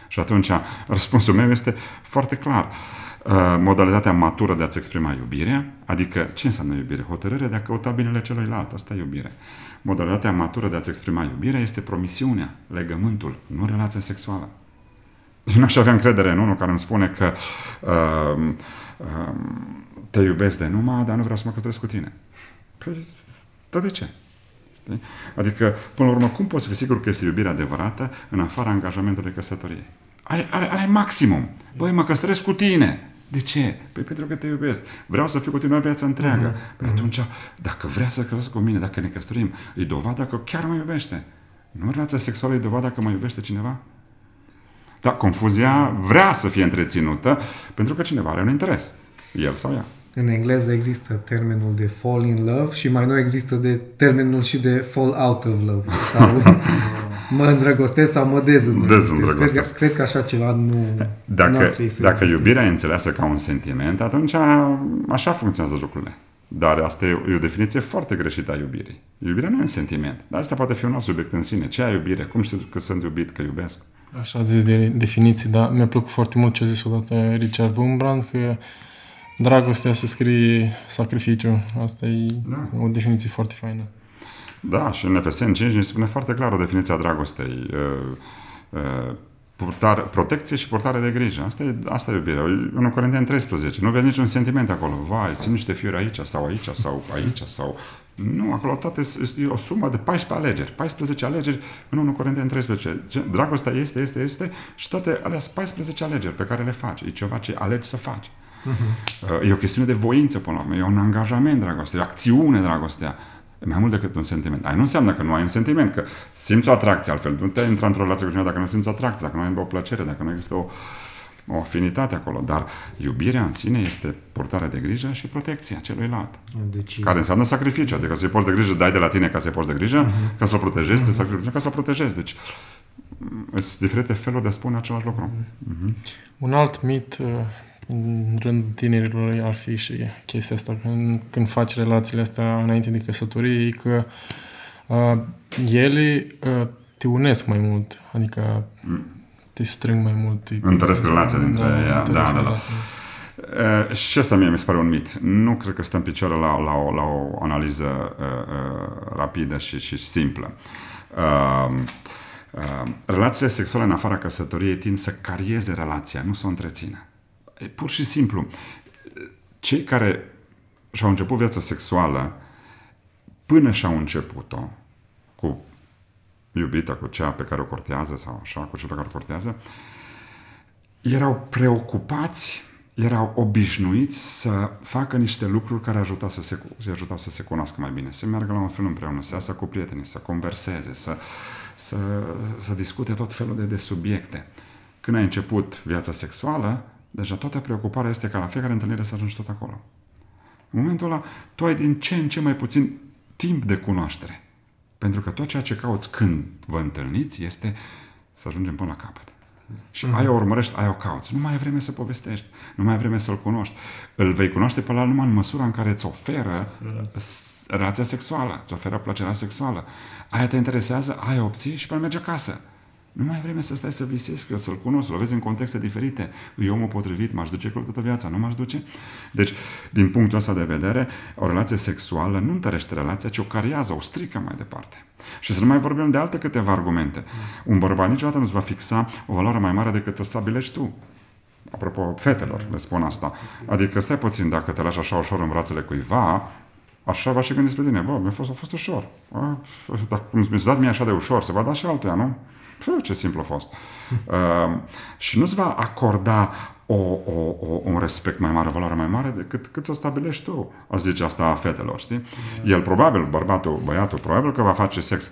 Și atunci [LAUGHS] răspunsul meu este foarte clar. Uh, modalitatea matură de a-ți exprima iubirea, adică ce înseamnă iubire? Hotărârea de a căuta binele celuilalt, asta e iubire. Modalitatea matură de a-ți exprima iubirea este promisiunea, legământul, nu relația sexuală. Eu n-aș avea încredere în unul care îmi spune că uh, uh, te iubesc de numai, dar nu vreau să mă căsătoresc cu tine. Păi, dar de ce? Adică, până la urmă, cum poți fi sigur că este iubirea adevărată în afara angajamentului căsătoriei? Ai, ai maximum. Băi, mă căsătoresc cu tine. De ce? Păi pentru că te iubesc. Vreau să fiu cu tine viața întreagă. Uh-huh. Păi atunci, dacă vrea să căsătorească cu mine, dacă ne căsătorim, e dovada că chiar mă iubește. Nu relația sexuală e dovada că mă iubește cineva? Da, confuzia vrea să fie întreținută pentru că cineva are un interes. El sau ea. În engleză există termenul de fall in love și mai nou există de termenul și de fall out of love. Sau [LAUGHS] mă îndrăgostesc sau mă dezîndrăgostesc. Cred, că, cred că așa ceva nu Dacă, nu dacă iubirea e înțeleasă ca un sentiment, atunci așa funcționează lucrurile. Dar asta e o definiție foarte greșită a iubirii. Iubirea nu e un sentiment, dar asta poate fi un alt subiect în sine. Ce e iubire? Cum știu că sunt iubit, că iubesc? Așa zis de definiții, dar mi-a plăcut foarte mult ce a zis odată Richard Wurmbrand, că Dragostea se scrie sacrificiu. Asta e da. o definiție foarte faină. Da, și în FSN 5 ne spune foarte clar o definiție a dragostei. Uh, uh, purtare, protecție și purtare de grijă. Asta e, asta e iubirea. În Corinteni 13. Nu vezi niciun sentiment acolo. Vai, simt niște fiori aici sau aici sau aici sau... Nu, acolo toate e o sumă de 14 alegeri. 14 alegeri în 1 Corinteni 13. Dragostea este, este, este și toate alea sunt 14 alegeri pe care le faci. E ceva ce alegi să faci. Uh-huh. E o chestiune de voință, până la urmă. E un angajament, dragostea. E o acțiune, dragostea. E mai mult decât un sentiment. Aia nu înseamnă că nu ai un sentiment, că simți o atracție altfel. Nu te intra într-o relație cu cineva dacă nu simți o atracție, dacă nu ai o plăcere, dacă nu există o, o afinitate acolo. Dar iubirea în sine este purtarea de grijă și protecția celuilalt. Deci... Care înseamnă sacrificiu. Adică să-i porți de grijă, dai de la tine ca să-i porți de grijă, uh-huh. ca să-l protejezi, uh-huh. te sacrifici ca să-l protejezi. Deci sunt diferite feluri de a spune același lucru. Uh-huh. Un alt mit uh, în rândul tinerilor ar fi și chestia asta, când, când faci relațiile astea înainte de căsătorie, că uh, ele uh, te unesc mai mult, adică te strâng mai mult. Întăresc relația dintre da, ea, da, da, da. Uh, și asta mie mi se pare un mit. Nu cred că stăm picioare la, la, o, la o analiză uh, uh, rapidă și, și simplă. Uh, uh, relațiile sexuale în afara căsătoriei tind să carieze relația, nu să o întrețină. E pur și simplu, cei care și-au început viața sexuală până și-au început-o cu iubita, cu cea pe care o cortează sau așa, cu cea pe care o cortează, erau preocupați, erau obișnuiți să facă niște lucruri care ajutau să se, ajutau să se cunoască mai bine, să meargă la un fel împreună, să iasă cu prietenii, să converseze, să, să, să discute tot felul de, de subiecte. Când ai început viața sexuală, Deja toată preocuparea este ca la fiecare întâlnire să ajungi tot acolo. În momentul ăla, tu ai din ce în ce mai puțin timp de cunoaștere. Pentru că tot ceea ce cauți când vă întâlniți este să ajungem până la capăt. Și mm-hmm. aia o urmărești, aia o cauți. Nu mai ai vreme să povestești, nu mai ai vreme să-l cunoști. Îl vei cunoaște pe la numai în măsura în care îți oferă relația sexuală, îți oferă plăcerea sexuală. Aia te interesează, aia obții și pe merge acasă. Nu mai ai vreme să stai să visezi că să-l cunosc, să-l vezi în contexte diferite. E omul potrivit, m-aș duce cu toată viața, nu m-aș duce? Deci, din punctul ăsta de vedere, o relație sexuală nu întărește relația, ci o cariază, o strică mai departe. Și să nu mai vorbim de alte câteva argumente. Un bărbat niciodată nu-ți va fixa o valoare mai mare decât o stabilești tu. Apropo, fetelor, le spun asta. Adică stai puțin, dacă te lași așa ușor în brațele cuiva, așa va și gândi despre tine. Bă, mi-a fost, a fost ușor. A, dacă mi s-a dat mie așa de ușor, se va da și altuia, nu? Păi, ce simplu a fost. uh, și nu-ți va acorda o, o, o, un respect mai mare, o valoare mai mare decât cât să stabilești tu. O zice asta a fetelor, știi? El probabil, bărbatul, băiatul, probabil că va face sex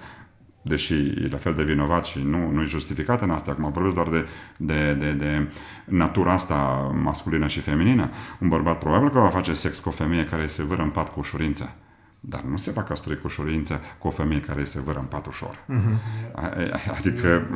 deși e la fel de vinovat și nu, nu e justificat în asta, acum vorbesc doar de, de, de, de natura asta masculină și feminină, un bărbat probabil că va face sex cu o femeie care se vâră în pat cu ușurință. Dar nu se va căsători cu ușurință cu o femeie care se vâră în pat ușor. Uh-huh. Adică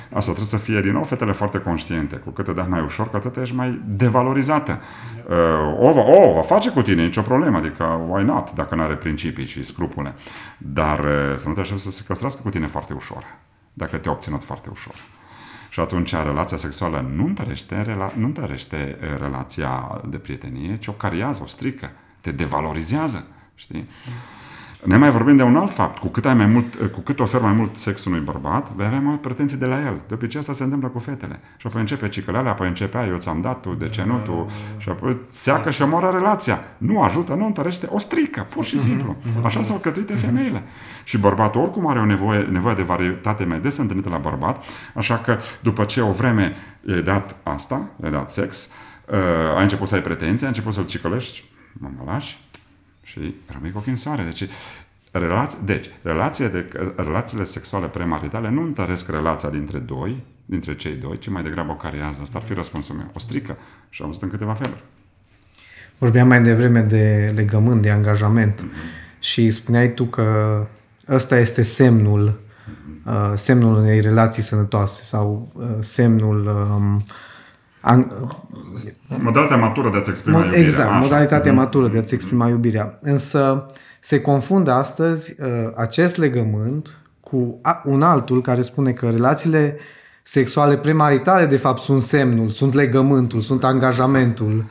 asta trebuie să fie din nou fetele foarte conștiente. Cu cât te dai mai ușor, cu atât ești mai devalorizată. Uh, o, va, o va face cu tine, nicio problemă. Adică why not, dacă nu are principii și scrupule. Dar uh, să nu te aștepți să se căsătorească cu tine foarte ușor. Dacă te-a obținut foarte ușor. Și atunci relația sexuală nu întărește, rela- nu întărește relația de prietenie, ci o cariază, o strică, te devalorizează. Știi? Ne mai vorbim de un alt fapt. Cu cât, ai mai mult, cu cât oferi mai mult sex unui bărbat, vei avea mai mult pretenții de la el. De obicei asta se întâmplă cu fetele. Și apoi începe cicălarea, apoi începe eu ți-am dat, tu, de ce nu tu? Și apoi seacă și omoară relația. Nu ajută, nu întărește, o strică, pur și simplu. Așa s-au cătuite femeile. Și bărbatul oricum are o nevoie, nevoie de varietate mai des întâlnită la bărbat, așa că după ce o vreme i-ai dat asta, i-ai dat sex, uh, ai început să ai pretenții, ai început să-l cicălești, mă, mă lași, și rămâi cu ochii în soare. Deci, relați, deci relațiile, de, relațiile sexuale premaritale nu întăresc relația dintre doi, dintre cei doi, ci mai degrabă o cariază. Asta ar fi răspunsul meu. O strică. Și am văzut în câteva feluri. Vorbeam mai devreme de legământ, de angajament mm-hmm. și spuneai tu că ăsta este semnul mm-hmm. uh, semnul unei relații sănătoase sau uh, semnul um, An... Modalitatea matură de a-ți exprima Mod, iubirea. Exact, așa. modalitatea mm-hmm. matură de a-ți exprima iubirea. Însă se confundă astăzi uh, acest legământ cu un altul care spune că relațiile sexuale premaritale de fapt sunt semnul, sunt legământul, sunt angajamentul.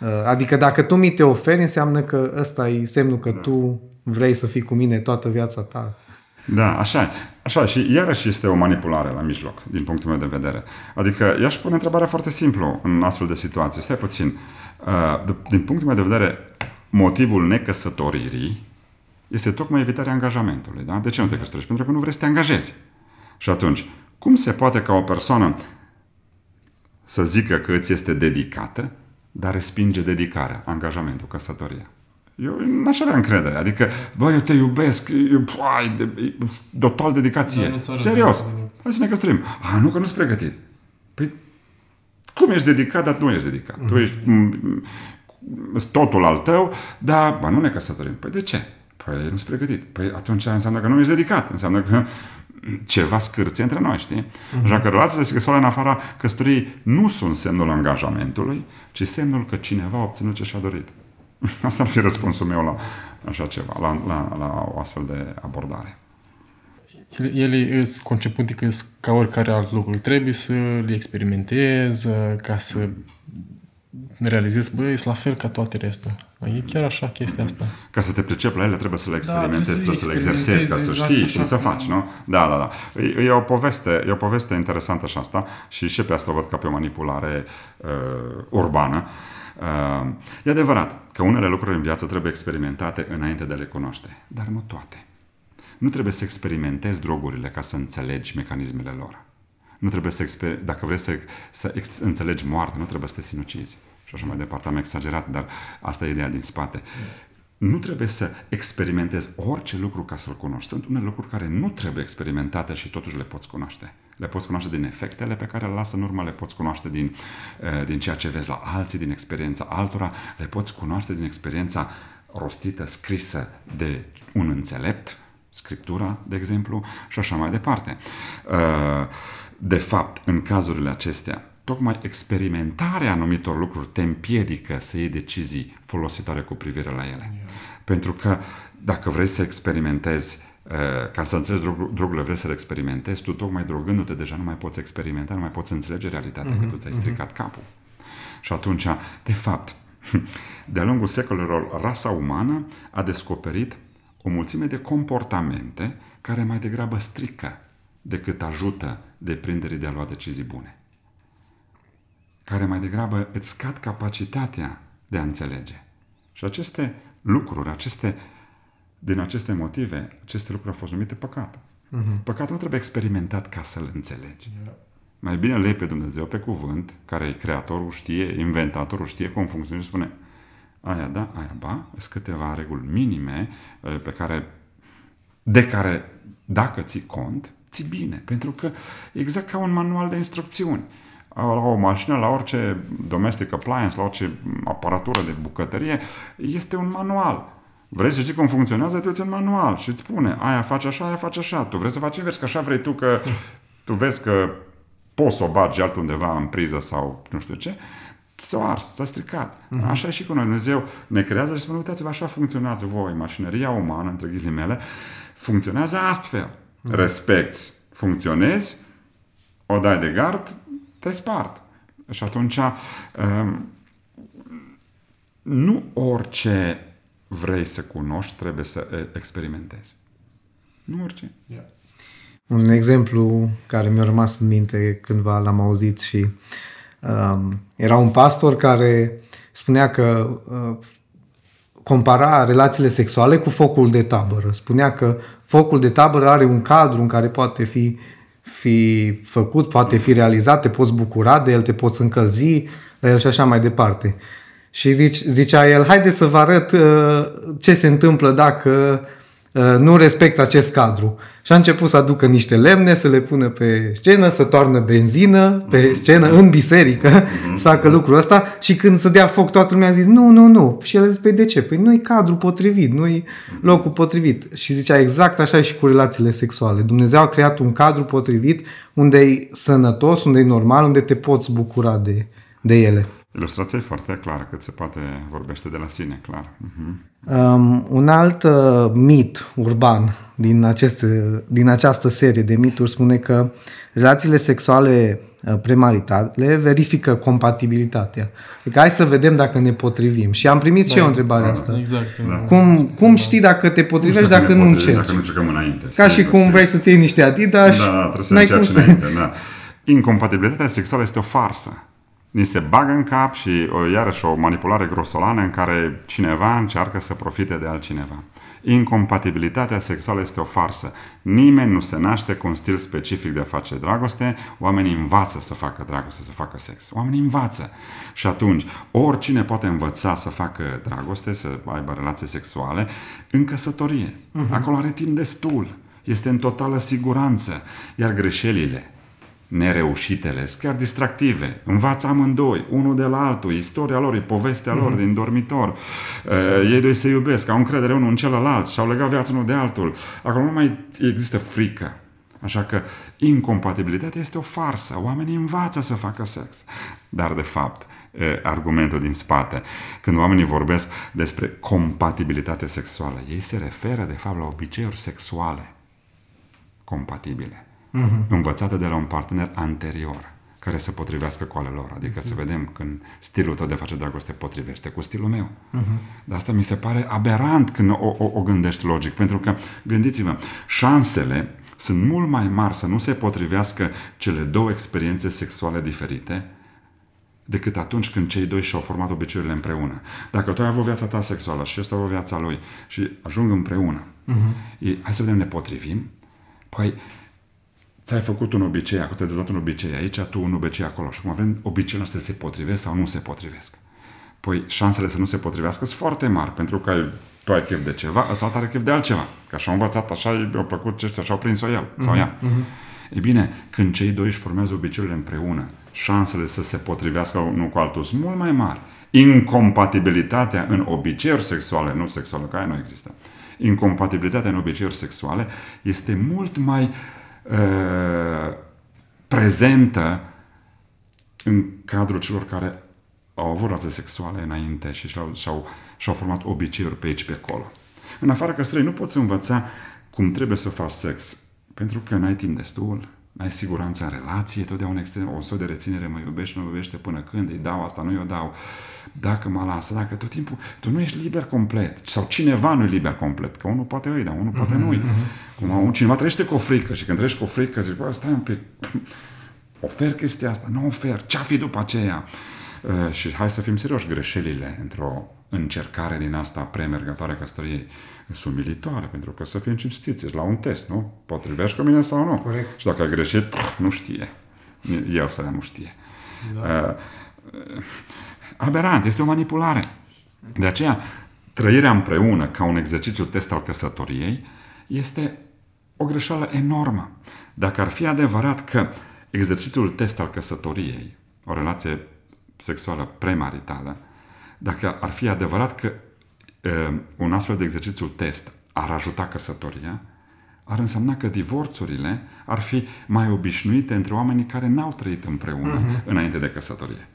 Uh, adică dacă tu mi te oferi, înseamnă că ăsta e semnul că da. tu vrei să fii cu mine toată viața ta. Da, așa Așa, și iarăși este o manipulare la mijloc, din punctul meu de vedere. Adică, i-aș pune întrebarea foarte simplu în astfel de situații. Stai puțin. Uh, din punctul meu de vedere, motivul necăsătoririi este tocmai evitarea angajamentului. Da? De ce nu te căsătorești? Pentru că nu vrei să te angajezi. Și atunci, cum se poate ca o persoană să zică că îți este dedicată, dar respinge dedicarea, angajamentul, căsătoria? Eu n-aș avea încredere. Adică, bă, eu te iubesc, eu, ai, de, total dedicație. Da, Serios. Hai să ne căsătorim. A, nu, că nu-s pregătit. Păi, cum ești dedicat, dar nu ești dedicat. Mm-hmm. Tu ești m- totul al tău, dar, bă, nu ne căsătorim. Păi de ce? Păi nu sunt pregătit. Păi atunci înseamnă că nu ești dedicat. Înseamnă că ceva scârție între noi, știi? Mm-hmm. Așa că relațiile sexuale în afara căsătoriei nu sunt semnul angajamentului, ci semnul că cineva a obținut ce și-a dorit. [LAUGHS] Asta ar fi răspunsul meu la așa ceva, la, la, la o astfel de abordare. Ele sunt concepute că ca oricare alt lucru. Trebuie să le experimentez, ca să realizez, băi, e la fel ca toate restul. E chiar așa chestia asta. Ca să te pricepi la ele, trebuie să le experimentezi, da, trebuie, să, le exersezi, ca să exact știi cum să faci, nu? Da, da, da. E, e, o poveste, e o poveste interesantă și asta și și pe asta o văd ca pe o manipulare uh, urbană. Uh, e adevărat că unele lucruri în viață trebuie experimentate înainte de a le cunoaște, dar nu toate. Nu trebuie să experimentezi drogurile ca să înțelegi mecanismele lor. Nu trebuie să, exper- dacă vrei să, să ex- înțelegi moarte, nu trebuie să te sinucizi. Și așa mai departe, am exagerat, dar asta e ideea din spate. Nu trebuie să experimentezi orice lucru ca să-l cunoști. Sunt unele lucruri care nu trebuie experimentate și totuși le poți cunoaște. Le poți cunoaște din efectele pe care le lasă în urmă, le poți cunoaște din, eh, din ceea ce vezi la alții, din experiența altora, le poți cunoaște din experiența rostită, scrisă de un înțelept, scriptura, de exemplu, și așa mai departe. Eh, de fapt, în cazurile acestea, tocmai experimentarea anumitor lucruri te împiedică să iei decizii folositoare cu privire la ele. Pentru că dacă vrei să experimentezi ca să înțelegi drogurile, vrei să le experimentezi, tu tocmai drogându-te deja nu mai poți experimenta, nu mai poți înțelege realitatea, uh-huh, că tu ți-ai stricat uh-huh. capul. Și atunci, de fapt, [LAUGHS] de-a lungul secolelor, rasa umană a descoperit o mulțime de comportamente care mai degrabă strică decât ajută deprinderii de a lua decizii bune. Care mai degrabă îți scad capacitatea de a înțelege. Și aceste lucruri, aceste, din aceste motive, aceste lucruri au fost numite păcat. Uh-huh. Păcatul nu trebuie experimentat ca să-l înțelegi. Yeah. Mai bine lei pe Dumnezeu pe cuvânt, care e creatorul, știe, inventatorul, știe cum funcționează și spune aia da, aia ba, sunt câteva reguli minime eh, pe care, de care, dacă ții cont, ți bine. Pentru că exact ca un manual de instrucțiuni. La o mașină, la orice domestic appliance, la orice aparatură de bucătărie, este un manual. Vrei să știi cum funcționează, te un manual și îți spune, aia face așa, aia face așa. Tu vrei să faci invers, că așa vrei tu, că [LAUGHS] tu vezi că poți să o bagi altundeva în priză sau nu știu ce, s-a ars, s-a stricat. Uh-huh. Așa e și cu noi. Dumnezeu ne creează și spune, uitați-vă, așa funcționează voi, mașinăria umană, între ghilimele, funcționează astfel. Uh-huh. Respecti, funcționezi, o dai de gard, te spart. Și atunci, um, nu orice vrei să cunoști trebuie să experimentezi. Nu orice. Yeah. Un exemplu care mi-a rămas în minte cândva l-am auzit și um, era un pastor care spunea că uh, compara relațiile sexuale cu focul de tabără. Spunea că focul de tabără are un cadru în care poate fi, fi făcut, poate fi realizat, te poți bucura de el, te poți încălzi la el și așa mai departe. Și zice, zicea el, haide să vă arăt uh, ce se întâmplă dacă Uh, nu respectă acest cadru. Și a început să aducă niște lemne, să le pună pe scenă, să toarnă benzină pe mhm. scenă, în biserică, mhm. [LAUGHS] să facă lucrul ăsta și când să dea foc toată lumea a zis nu, nu, nu. Și el a zis, păi de ce? Păi nu-i cadru potrivit, nu-i locul potrivit. Și zicea exact așa și cu relațiile sexuale. Dumnezeu a creat un cadru potrivit unde e sănătos, unde e normal, unde te poți bucura de, de ele. Ilustrația e foarte clară, cât se poate vorbește de la sine, clar. Uh-huh. Um, un alt uh, mit urban din, aceste, din această serie de mituri spune că relațiile sexuale uh, premaritale verifică compatibilitatea. Adică hai să vedem dacă ne potrivim. Și am primit da, și eu întrebarea da, asta. Exact. Da. Cum, cum știi dacă te potrivești dacă, dacă nu încerci? Dacă nu încercăm înainte. Ca și cum vrei să-ți iei niște Adidas. Da, trebuie să încerci înainte. Da. Incompatibilitatea sexuală este o farsă ni se bagă în cap și o, iarăși o manipulare grosolană în care cineva încearcă să profite de altcineva. Incompatibilitatea sexuală este o farsă. Nimeni nu se naște cu un stil specific de a face dragoste, oamenii învață să facă dragoste, să facă sex. Oamenii învață. Și atunci, oricine poate învăța să facă dragoste, să aibă relații sexuale, în căsătorie. Uh-huh. Acolo are timp destul. Este în totală siguranță. Iar greșelile, nereușitele, sunt chiar distractive. Învață amândoi, unul de la altul, istoria lor, e povestea lor uh-huh. din dormitor. Uh, ei doi se iubesc, au încredere unul în celălalt și au legat viața unul de altul. Acolo nu mai există frică. Așa că incompatibilitatea este o farsă. Oamenii învață să facă sex. Dar, de fapt, argumentul din spate. Când oamenii vorbesc despre compatibilitate sexuală, ei se referă, de fapt, la obiceiuri sexuale compatibile uh-huh. învățate de la un partener anterior care să potrivească cu ale lor. Adică uh-huh. să vedem când stilul tău de face dragoste potrivește cu stilul meu. Uh-huh. Dar asta mi se pare aberant când o, o, o gândești logic. Pentru că, gândiți-vă, șansele sunt mult mai mari să nu se potrivească cele două experiențe sexuale diferite decât atunci când cei doi și-au format obiceiurile împreună. Dacă tu ai avut viața ta sexuală și ăsta a avut viața lui și ajung împreună, uh-huh. e, hai să vedem, ne potrivim? Păi, ți-ai făcut un obicei, acum ți-ai dezvoltat un obicei aici, tu un obicei acolo. Și acum avem obiceiul noastre se potrivesc sau nu se potrivesc. Păi șansele să nu se potrivească sunt foarte mari, pentru că ai, tu ai chef de ceva, ăsta are chef de altceva. Că așa au învățat, așa i-a plăcut ce așa au prins-o el uh-huh, sau ea. Uh-huh. E bine, când cei doi își formează obiceiurile împreună, șansele să se potrivească unul cu altul sunt mult mai mari. Incompatibilitatea în obiceiuri sexuale, nu sexuale, că aia nu există. Incompatibilitatea în obiceiuri sexuale este mult mai uh, Uh, prezentă în cadrul celor care au avut raze sexuale înainte și și-au, și-au, și-au format obiceiuri pe aici pe acolo. În afară căsătoriei nu poți învăța cum trebuie să faci sex, pentru că n-ai timp destul, n-ai siguranță în relație, totdeauna există o soi de reținere, mă iubește, mă iubește până când, îi dau asta, nu i-o dau, dacă mă lasă, dacă tot timpul, tu nu ești liber complet, sau cineva nu e liber complet, că unul poate îi, dar unul poate nu Cum un cineva trăiește cu o frică și când trăiești cu o frică, zici, bă, stai un pic, ofer chestia asta, nu ofer, ce-a fi după aceea? Uh, și hai să fim serioși, greșelile într-o încercare din asta premergătoare căsătoriei sunt umilitoare, pentru că să fim cinstiți, ești la un test, nu? Potrivești cu mine sau nu? Corect. Și dacă ai greșit, nu știe. Eu să nu știe. Da. Uh, aberant, este o manipulare. De aceea, trăirea împreună ca un exercițiu test al căsătoriei este o greșeală enormă. Dacă ar fi adevărat că exercițiul test al căsătoriei, o relație sexuală premaritală, dacă ar fi adevărat că uh, un astfel de exercițiu test ar ajuta căsătoria, ar însemna că divorțurile ar fi mai obișnuite între oamenii care n-au trăit împreună uh-huh. înainte de căsătorie.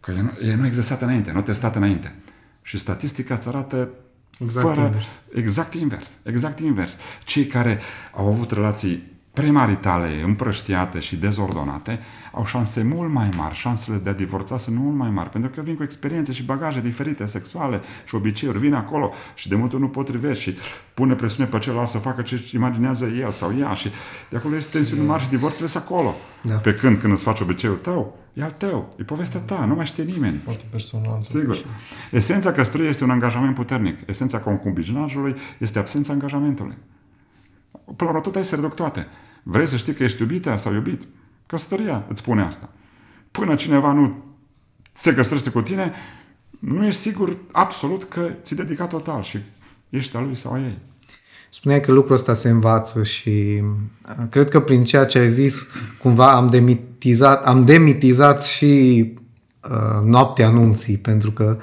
Că e nu, e nu existat înainte, nu testat înainte. Și statistica îți arată exact fără, invers. Exact invers. Exact invers. Cei care au avut relații premaritale, împrăștiate și dezordonate, au șanse mult mai mari, șansele de a divorța sunt mult mai mari, pentru că vin cu experiențe și bagaje diferite, sexuale și obiceiuri, vin acolo și de multe ori nu potrivești și pune presiune pe celălalt să facă ce imaginează el sau ea și de acolo este tensiune mari și divorțele sunt acolo. Da. Pe când, când îți faci obiceiul tău, e al tău, e povestea ta, nu mai știe nimeni. Foarte personal. Sigur. Esența căsătoriei este un angajament puternic. Esența concubinajului este absența angajamentului. Până la urmă, tot ai se reduc toate. Vrei să știi că ești iubită sau iubit? Căsătoria îți spune asta. Până cineva nu se căsătorește cu tine, nu ești sigur absolut că ți dedicat total și ești a lui sau a ei. Spuneai că lucrul ăsta se învață și uh, cred că prin ceea ce ai zis, cumva am demitizat, am demitizat și uh, noaptea anunții, pentru că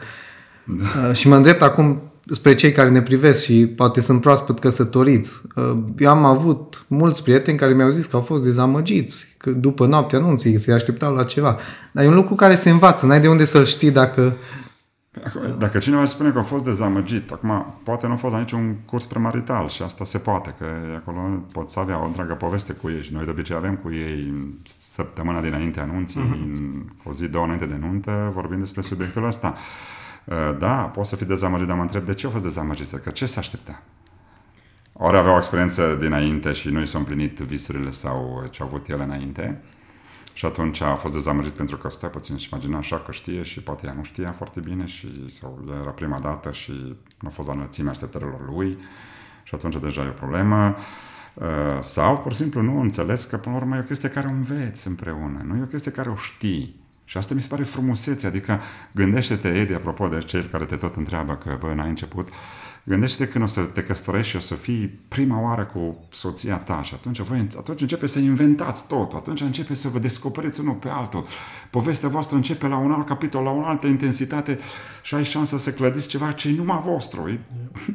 da. uh, și mă îndrept acum spre cei care ne privesc și poate sunt proaspăt căsătoriți. Uh, Eu am avut mulți prieteni care mi-au zis că au fost dezamăgiți, că după noaptea anunții se așteptau la ceva. Dar e un lucru care se învață, n-ai de unde să-l știi dacă... Acum, Dacă cineva îți spune că a fost dezamăgit, acum poate nu a fost la niciun curs premarital și asta se poate, că acolo poți avea o întreagă poveste cu ei și noi de obicei avem cu ei în săptămâna dinainte anunții, uh-huh. o zi, două înainte de nuntă, vorbim despre subiectul ăsta. Uh, Da, poți să fii dezamăgit, dar mă întreb de ce a fost dezamăgit, că ce se aștepta? Ori avea o experiență dinainte și nu i s-au împlinit visurile sau ce au avut ele înainte. Și atunci a fost dezamăgit pentru că stai puțin și imagina așa că știe și poate ea nu știa foarte bine și sau era prima dată și nu a fost la înălțimea așteptărilor lui și atunci deja e o problemă. Uh, Sau, pur și simplu, nu înțeles că, până la urmă, e o chestie care o înveți împreună, nu e o chestie care o știi. Și asta mi se pare frumusețe, adică gândește-te, Edi, apropo de cei care te tot întreabă că, bă, n-ai început, gândește-te când o să te căsătorești și o să fii prima oară cu soția ta și atunci, voi, atunci începe să inventați totul, atunci începe să vă descoperiți unul pe altul. Povestea voastră începe la un alt capitol, la o altă intensitate și ai șansa să clădiți ceva ce e numai vostru. E...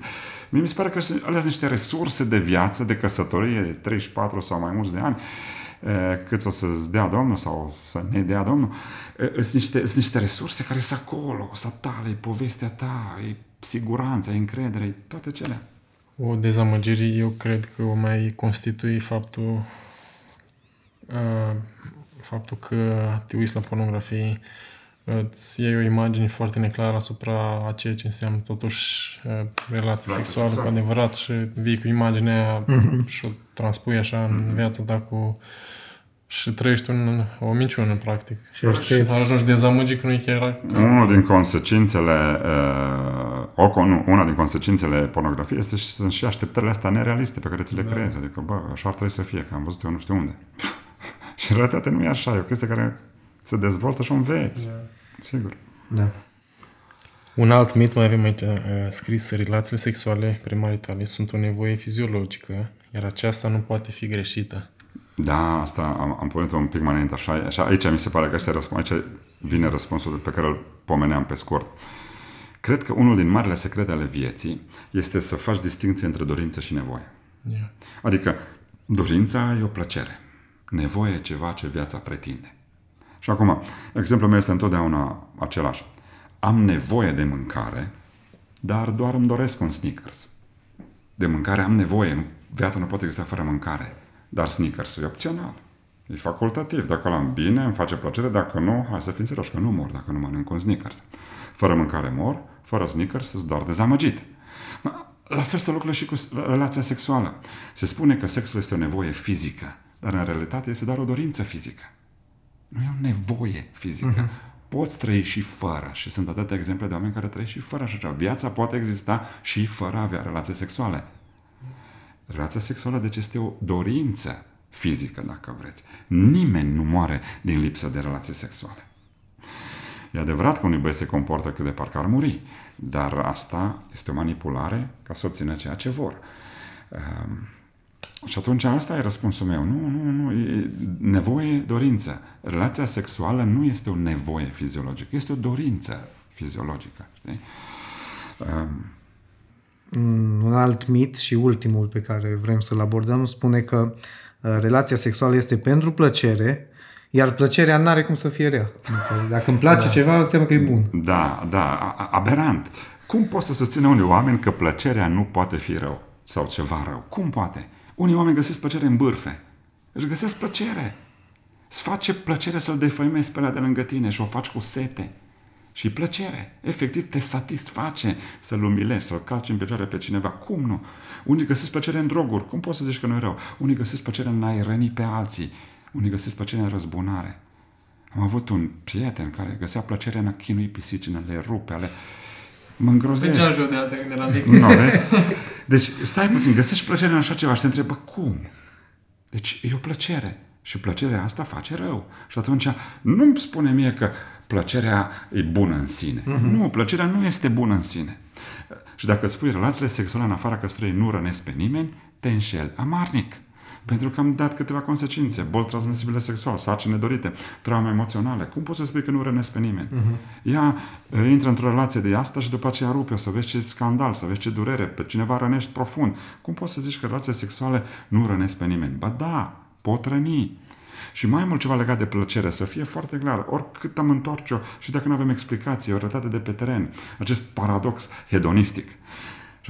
[LAUGHS] Mie mi se pare că sunt alea sunt niște resurse de viață, de căsătorie, de 34 sau mai mulți de ani, eh, cât o să-ți dea Domnul sau să ne dea Domnul, eh, sunt niște, sunt niște resurse care sunt acolo, sunt tale, e povestea ta, e siguranța, e încredere, e toate cele. O dezamăgire, eu cred că o mai constituie faptul uh, faptul că te uiți la pornografie, îți iei o imagine foarte neclară asupra a ceea ce înseamnă totuși uh, relație sexuală cu sexuală. adevărat și vii cu imaginea aia Mhm. și o transpui așa în viața ta cu și trăiești un, o minciună, practic. Și aștepți. ajungi dezamăgit că nu e chiar ca... Unul din consecințele, uh, o, con- una din consecințele pornografiei este și, sunt și așteptările astea nerealiste pe care ți le da. creezi. Adică, bă, așa ar trebui să fie, că am văzut eu nu știu unde. [LAUGHS] și în realitate nu e așa, e o chestie care se dezvoltă și o înveți. Da. Sigur. Da. Un alt mit mai avem aici uh, scris, relațiile sexuale premaritale sunt o nevoie fiziologică, iar aceasta nu poate fi greșită. Da, asta am, am punut un pic mai înainte, așa, așa, aici mi se pare că ăștia răspuns, aici vine răspunsul pe care îl pomeneam pe scurt. Cred că unul din marile secrete ale vieții este să faci distinție între dorință și nevoie. Yeah. Adică, dorința e o plăcere. Nevoie e ceva ce viața pretinde. Și acum, exemplul meu este întotdeauna același. Am nevoie de mâncare, dar doar îmi doresc un Snickers. De mâncare am nevoie, nu viața nu poate exista fără mâncare. Dar sneakers e opțional. E facultativ. Dacă l-am bine, îmi face plăcere. Dacă nu, hai să fim serioși, că nu mor dacă nu mănânc un sneakers. Fără mâncare mor, fără sneakers sunt doar dezamăgit. La fel să lucrurile și cu relația sexuală. Se spune că sexul este o nevoie fizică, dar în realitate este doar o dorință fizică. Nu e o nevoie fizică. Uh-huh. Poți trăi și fără. Și sunt atâtea exemple de oameni care trăiesc și fără așa Viața poate exista și fără a avea relații sexuale. Relația sexuală, deci, este o dorință fizică, dacă vreți. Nimeni nu moare din lipsă de relații sexuale. E adevărat că unui băieți se comportă cât de parcă ar muri, dar asta este o manipulare ca să obțină ceea ce vor. Um, și atunci asta e răspunsul meu. Nu, nu, nu. E nevoie, dorință. Relația sexuală nu este o nevoie fiziologică, este o dorință fiziologică. Știi? Um, un alt mit și ultimul pe care vrem să-l abordăm spune că uh, relația sexuală este pentru plăcere, iar plăcerea nu are cum să fie rea. Dacă îmi place da. ceva, înseamnă că e bun. Da, da, aberant. Cum poți să susține unii oameni că plăcerea nu poate fi rău sau ceva rău? Cum poate? Unii oameni găsesc plăcere în bârfe. Își găsesc plăcere. Îți face plăcere să-l defăimezi pe de lângă tine și o faci cu sete. Și plăcere. Efectiv te satisface să-l umilezi, să-l calci în picioare pe cineva. Cum nu? Unii găsesc plăcere în droguri. Cum poți să zici că nu e rău? Unii găsesc plăcere în a răni pe alții. Unii găsesc plăcere în răzbunare. Am avut un prieten care găsea plăcere în a chinui pisici, în a le rupe, ale... Mă îngrozește. Deci de altă când eram mic. Nu, vezi? [LAUGHS] Deci, stai puțin, găsești plăcere în așa ceva și se întrebă cum? Deci, e o plăcere. Și plăcerea asta face rău. Și atunci, nu-mi spune mie că plăcerea e bună în sine. Uh-huh. Nu, plăcerea nu este bună în sine. Și dacă îți spui relațiile sexuale în afara căsătoriei nu rănesc pe nimeni, te înșeli amarnic. Pentru că am dat câteva consecințe, boli transmisibile sexual, sarcini nedorite, traume emoționale. Cum poți să spui că nu rănesc pe nimeni? Uh-huh. Ea intră într-o relație de asta și după aceea rupe, o să vezi ce scandal, să vezi ce durere, pe cineva rănești profund. Cum poți să zici că relația sexuale nu rănesc pe nimeni? Ba da, pot răni. Și mai mult ceva legat de plăcere, să fie foarte clar, oricât am întoarce-o și dacă nu avem explicație, o realitate de pe teren, acest paradox hedonistic.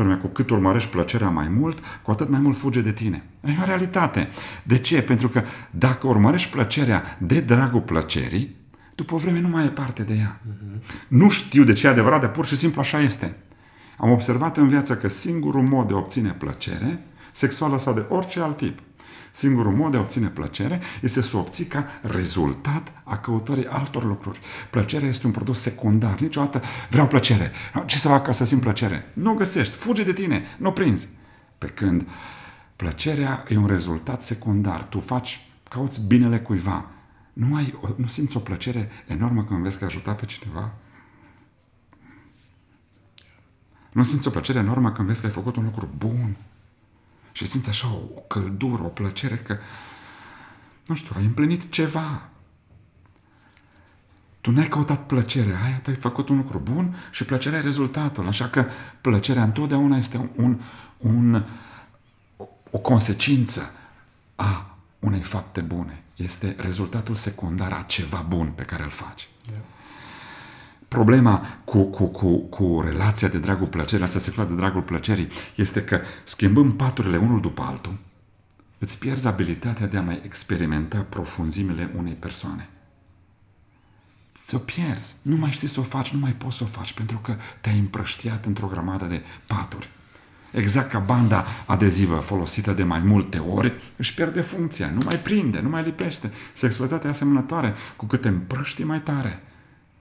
Și anume, cu cât urmărești plăcerea mai mult, cu atât mai mult fuge de tine. E o realitate. De ce? Pentru că dacă urmărești plăcerea de dragul plăcerii, după o vreme nu mai e parte de ea. Uh-huh. Nu știu de ce e adevărat, dar pur și simplu așa este. Am observat în viață că singurul mod de a obține plăcere, sexuală sau de orice alt tip, Singurul mod de a obține plăcere este să o obții ca rezultat a căutării altor lucruri. Plăcerea este un produs secundar. Niciodată vreau plăcere. Ce să fac ca să simt plăcere? Nu o găsești. Fuge de tine. Nu o prinzi. Pe când plăcerea e un rezultat secundar. Tu faci, cauți binele cuiva. Nu, ai, nu simți o plăcere enormă când vezi că ajuta pe cineva? Nu simți o plăcere enormă când vezi că ai făcut un lucru bun? Și simți așa o, o căldură, o plăcere că, nu știu, ai împlinit ceva. Tu n-ai căutat plăcerea aia, tu ai făcut un lucru bun și plăcerea e rezultatul. Așa că plăcerea întotdeauna este un, un, o, o consecință a unei fapte bune. Este rezultatul secundar a ceva bun pe care îl faci. Yeah problema cu, cu, cu, cu relația de dragul plăcerii, asta se de dragul plăcerii, este că schimbând paturile unul după altul, îți pierzi abilitatea de a mai experimenta profunzimile unei persoane. Ți-o pierzi. Nu mai știi să o faci, nu mai poți să o faci, pentru că te-ai împrăștiat într-o grămadă de paturi. Exact ca banda adezivă folosită de mai multe ori își pierde funcția, nu mai prinde, nu mai lipește. Sexualitatea asemănătoare, cu cât te împrăști mai tare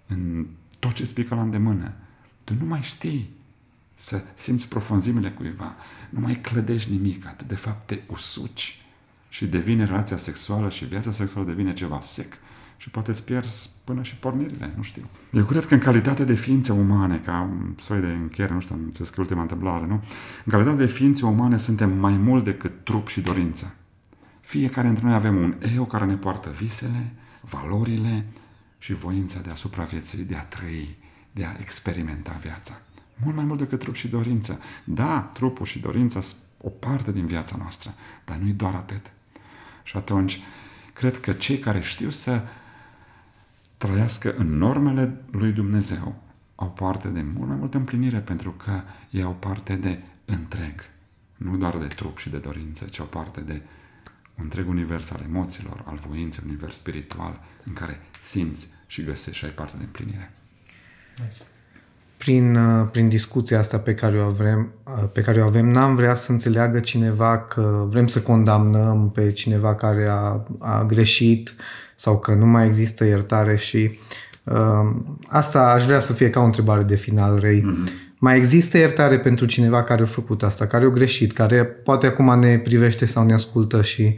în tot ce îți pică la îndemână. Tu nu mai știi să simți profunzimile cuiva, nu mai clădești nimic, tu de fapt te usuci și devine relația sexuală și viața sexuală devine ceva sec și poate îți pierzi până și pornirile, nu știu. Eu cred că în calitate de ființe umane, ca un soi de încheiere, nu știu, am înțeles că ultima întâmplare, nu? În calitate de ființe umane suntem mai mult decât trup și dorință. Fiecare dintre noi avem un eu care ne poartă visele, valorile, și voința de a supraviețui, de a trăi, de a experimenta viața. Mult mai mult decât trup și dorință. Da, trupul și dorința sunt o parte din viața noastră, dar nu-i doar atât. Și atunci, cred că cei care știu să trăiască în normele lui Dumnezeu au parte de mult mai multă împlinire pentru că ei au parte de întreg. nu doar de trup și de dorințe, ci o parte de un întreg univers al emoțiilor, al voinței, un univers spiritual în care simți și găsești și ai parte de împlinire. Nice. Prin, uh, prin discuția asta pe care o avem, uh, pe care o avem, n-am vrea să înțeleagă cineva că vrem să condamnăm pe cineva care a, a greșit sau că nu mai există iertare și uh, asta aș vrea să fie ca o întrebare de final, Rei. Mm-hmm. Mai există iertare pentru cineva care a făcut asta, care a greșit, care poate acum ne privește sau ne ascultă și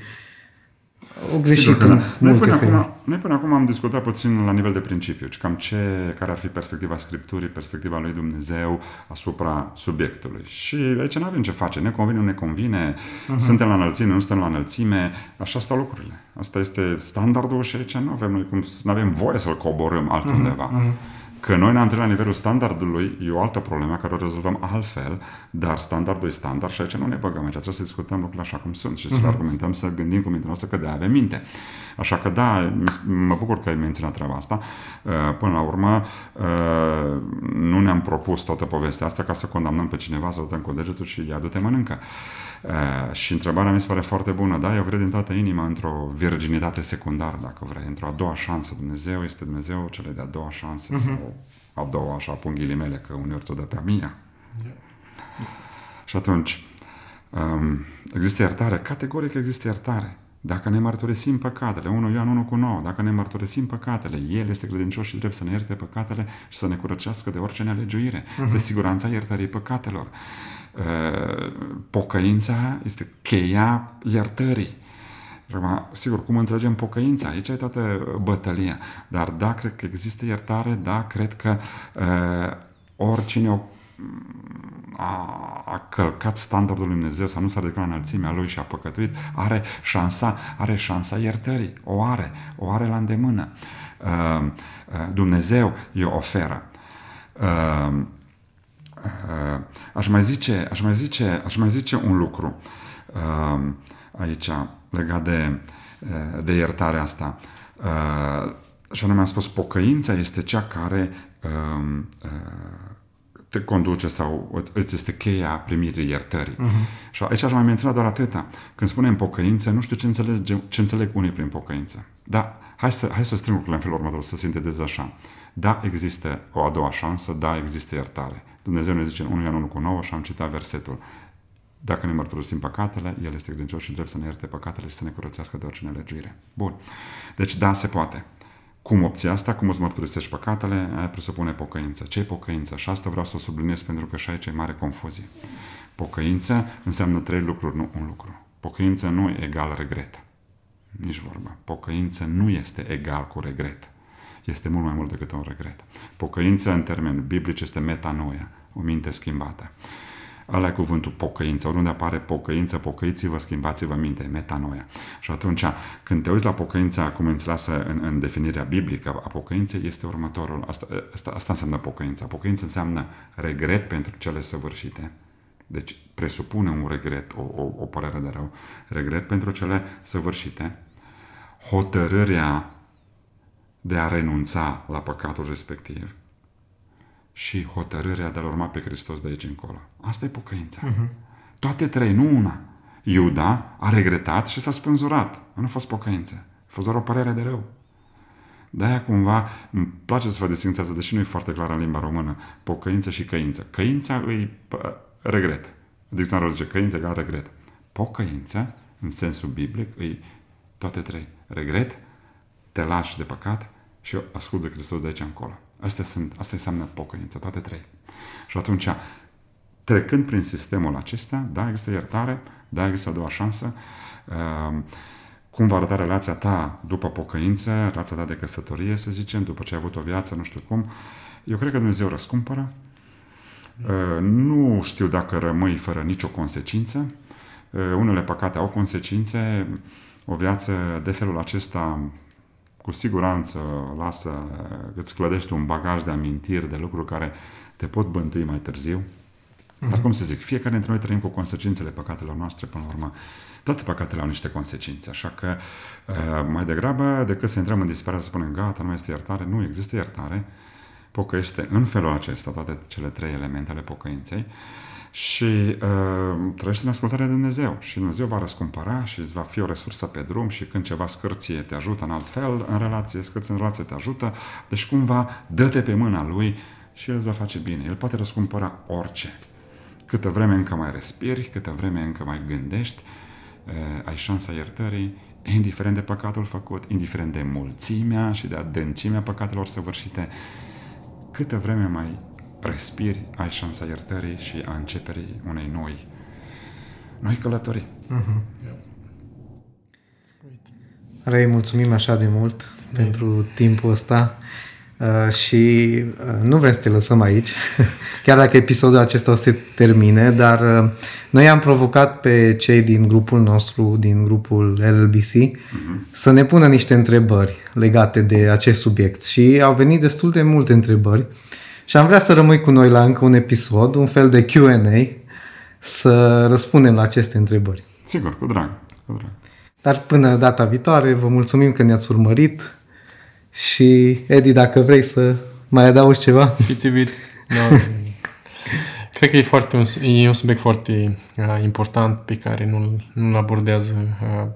o greșit da. în noi multe până, feluri. acum, noi până acum am discutat puțin la nivel de principiu, cam ce, care ar fi perspectiva Scripturii, perspectiva lui Dumnezeu asupra subiectului. Și aici nu avem ce face, ne convine, nu ne convine, uh-huh. suntem la înălțime, nu suntem la înălțime, așa stau lucrurile. Asta este standardul și aici nu avem, noi cum, nu avem voie să-l coborâm altundeva. Uh-huh. Că noi ne-am întâlnit la nivelul standardului, e o altă problemă care o rezolvăm altfel, dar standardul e standard și aici nu ne băgăm. Aici trebuie să discutăm lucrurile așa cum sunt și să le argumentăm, să gândim cu mintea noastră că de avem minte. Așa că da, mă bucur că ai menționat treaba asta. Uh, Până la urmă, uh, nu ne-am propus toată povestea asta ca să condamnăm pe cineva, să dăm cu degetul și ia du-te mănâncă. Uh, și întrebarea mi se pare foarte bună. Da, eu cred din toată inima într-o virginitate secundară, dacă vrei, într-o a doua șansă. Dumnezeu este Dumnezeu cele de-a doua șanse uh-huh. sau a doua, așa pun ghilimele, că uneori ți-o dă pe a mia. Yeah. Și atunci, um, există iertare? Categoric există iertare. Dacă ne mărturisim păcatele, 1 Ioan 1 cu 9, dacă ne mărturisim păcatele, El este credincios și drept să ne ierte păcatele și să ne curățească de orice nelegiuire. Uh-huh. Este siguranța iertării păcatelor. Uh, pocăința este cheia iertării. Acum, sigur, cum înțelegem pocăința? Aici e toată bătălia. Dar da, cred că există iertare, da, cred că uh, oricine o a, a călcat standardul lui Dumnezeu sau nu s-a ridicat la înălțimea lui și a păcătuit, are șansa, are șansa iertării. O are, o are la îndemână. Uh, uh, Dumnezeu îi oferă. Uh, uh, aș mai zice, aș mai zice, aș mai zice un lucru uh, aici legat de, uh, de iertarea asta. Uh, și anume am spus, pocăința este cea care uh, uh, te conduce sau îți este cheia primirii iertării. Uh-huh. Și aici aș mai menționa doar atâta. Când spunem pocăință, nu știu ce înțeleg, ce înțeleg unii prin pocăință. Da, hai să, hai să strâng lucrurile în felul următor, să sintetez așa. Da, există o a doua șansă, da, există iertare. Dumnezeu ne zice în 1 Ioan 1 cu 9 și am citat versetul. Dacă ne mărturisim păcatele, El este credincios și drept să ne ierte păcatele și să ne curățească de orice nelegiuire. Bun. Deci da, se poate. Cum obții asta? Cum îți mărturisești păcatele? Aia presupune pocăință. Ce e pocăință? Și asta vreau să o subliniez pentru că și aici e mare confuzie. Pocăință înseamnă trei lucruri, nu un lucru. Pocăință nu e egal regret. Nici vorba. Pocăință nu este egal cu regret. Este mult mai mult decât un regret. Pocăință în termeni biblici este metanoia, o minte schimbată. Ăla e cuvântul pocăință. Oriunde apare pocăință, pocăiți-vă, schimbați-vă minte, metanoia. Și atunci, când te uiți la pocăința, cum înțeleasă în, în definirea biblică a pocăinței, este următorul. Asta, asta, asta înseamnă pocăința. Pocăința înseamnă regret pentru cele săvârșite. Deci presupune un regret, o, o, o părere de rău. Regret pentru cele săvârșite. Hotărârea de a renunța la păcatul respectiv și hotărârea de a urma pe Hristos de aici încolo. Asta e pocăința. Uh-huh. Toate trei, nu una. Iuda a regretat și s-a spânzurat. Nu a fost pocăință. A fost doar o părere de rău. De-aia cumva îmi place să vă distințează, deși nu e foarte clar în limba română, pocăință și căință. Căința îi regret. Dicționarul zice căință egal regret. Pocăință, în sensul biblic, îi toate trei. Regret, te lași de păcat și ascult de Hristos de aici încolo. Astea, sunt, asta înseamnă pocăință, toate trei. Și atunci, trecând prin sistemul acesta, da, există iertare, da, există a doua șansă, uh, cum va arăta relația ta după pocăință, relația ta de căsătorie, să zicem, după ce ai avut o viață, nu știu cum. Eu cred că Dumnezeu răscumpără. Uh, nu știu dacă rămâi fără nicio consecință. Uh, unele păcate au consecințe. O viață de felul acesta cu siguranță lasă, îți clădești un bagaj de amintiri, de lucruri care te pot bântui mai târziu. Mm-hmm. Dar cum să zic, fiecare dintre noi trăim cu consecințele păcatelor noastre până la urmă. Toate păcatele au niște consecințe, așa că mai degrabă decât să intrăm în disperare să spunem gata, nu este iertare, nu există iertare, pocăiește în felul acesta toate cele trei elemente ale pocăinței și uh, trăiești în ascultarea de Dumnezeu și Dumnezeu va răscumpăra și îți va fi o resursă pe drum și când ceva scârție te ajută în alt fel în relație, scârție în relație te ajută, deci cumva dă-te pe mâna Lui și El îți va face bine. El poate răscumpăra orice. Câtă vreme încă mai respiri, câtă vreme încă mai gândești, uh, ai șansa iertării, indiferent de păcatul făcut, indiferent de mulțimea și de adâncimea păcatelor săvârșite, câtă vreme mai respiri, ai șansa iertării și a începerii unei noi, noi călătorii. Uh-huh. Rei, mulțumim așa de mult Bine. pentru timpul ăsta uh, și uh, nu vrem să te lăsăm aici, [LAUGHS] chiar dacă episodul acesta o să se termine, dar uh, noi am provocat pe cei din grupul nostru, din grupul LLBC, uh-huh. Mhm. să ne pună niște întrebări legate de acest subiect și au venit destul de multe întrebări și am vrea să rămâi cu noi la încă un episod, un fel de Q&A, să răspundem la aceste întrebări. Sigur, cu drag, cu drag. Dar până data viitoare, vă mulțumim că ne-ați urmărit și, Edi, dacă vrei să mai adaugi ceva. Fiți iubiți. Da. Cred că e, foarte un, e un subiect foarte uh, important pe care nu-l, nu-l abordează uh,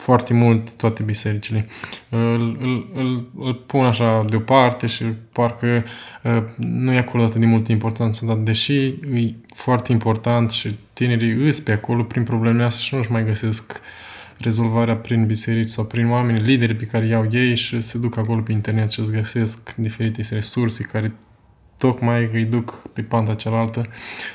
foarte mult toate bisericile. Îl, îl, îl, îl pun așa deoparte și parcă uh, nu e acolo atât de multă importanță, dar deși e foarte important și tinerii îs pe acolo prin problemele astea și nu-și mai găsesc rezolvarea prin biserici sau prin oameni, lideri pe care iau ei și se duc acolo pe internet și îți găsesc diferite resurse care tocmai îi duc pe panta cealaltă.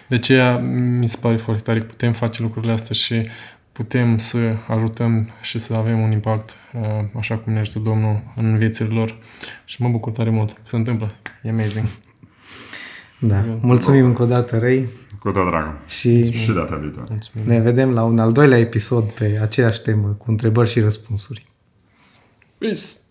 De aceea mi se pare foarte tare că putem face lucrurile astea și putem să ajutăm și să avem un impact uh, așa cum ne ajută Domnul în viețile lor. Și mă bucur tare mult că se întâmplă. E amazing. Da. Mulțumim încă o dată, Rei. Cu tot dragul. Și, și data viitoare. Mulțumim. Ne vedem la un al doilea episod pe aceeași temă, cu întrebări și răspunsuri. Peace!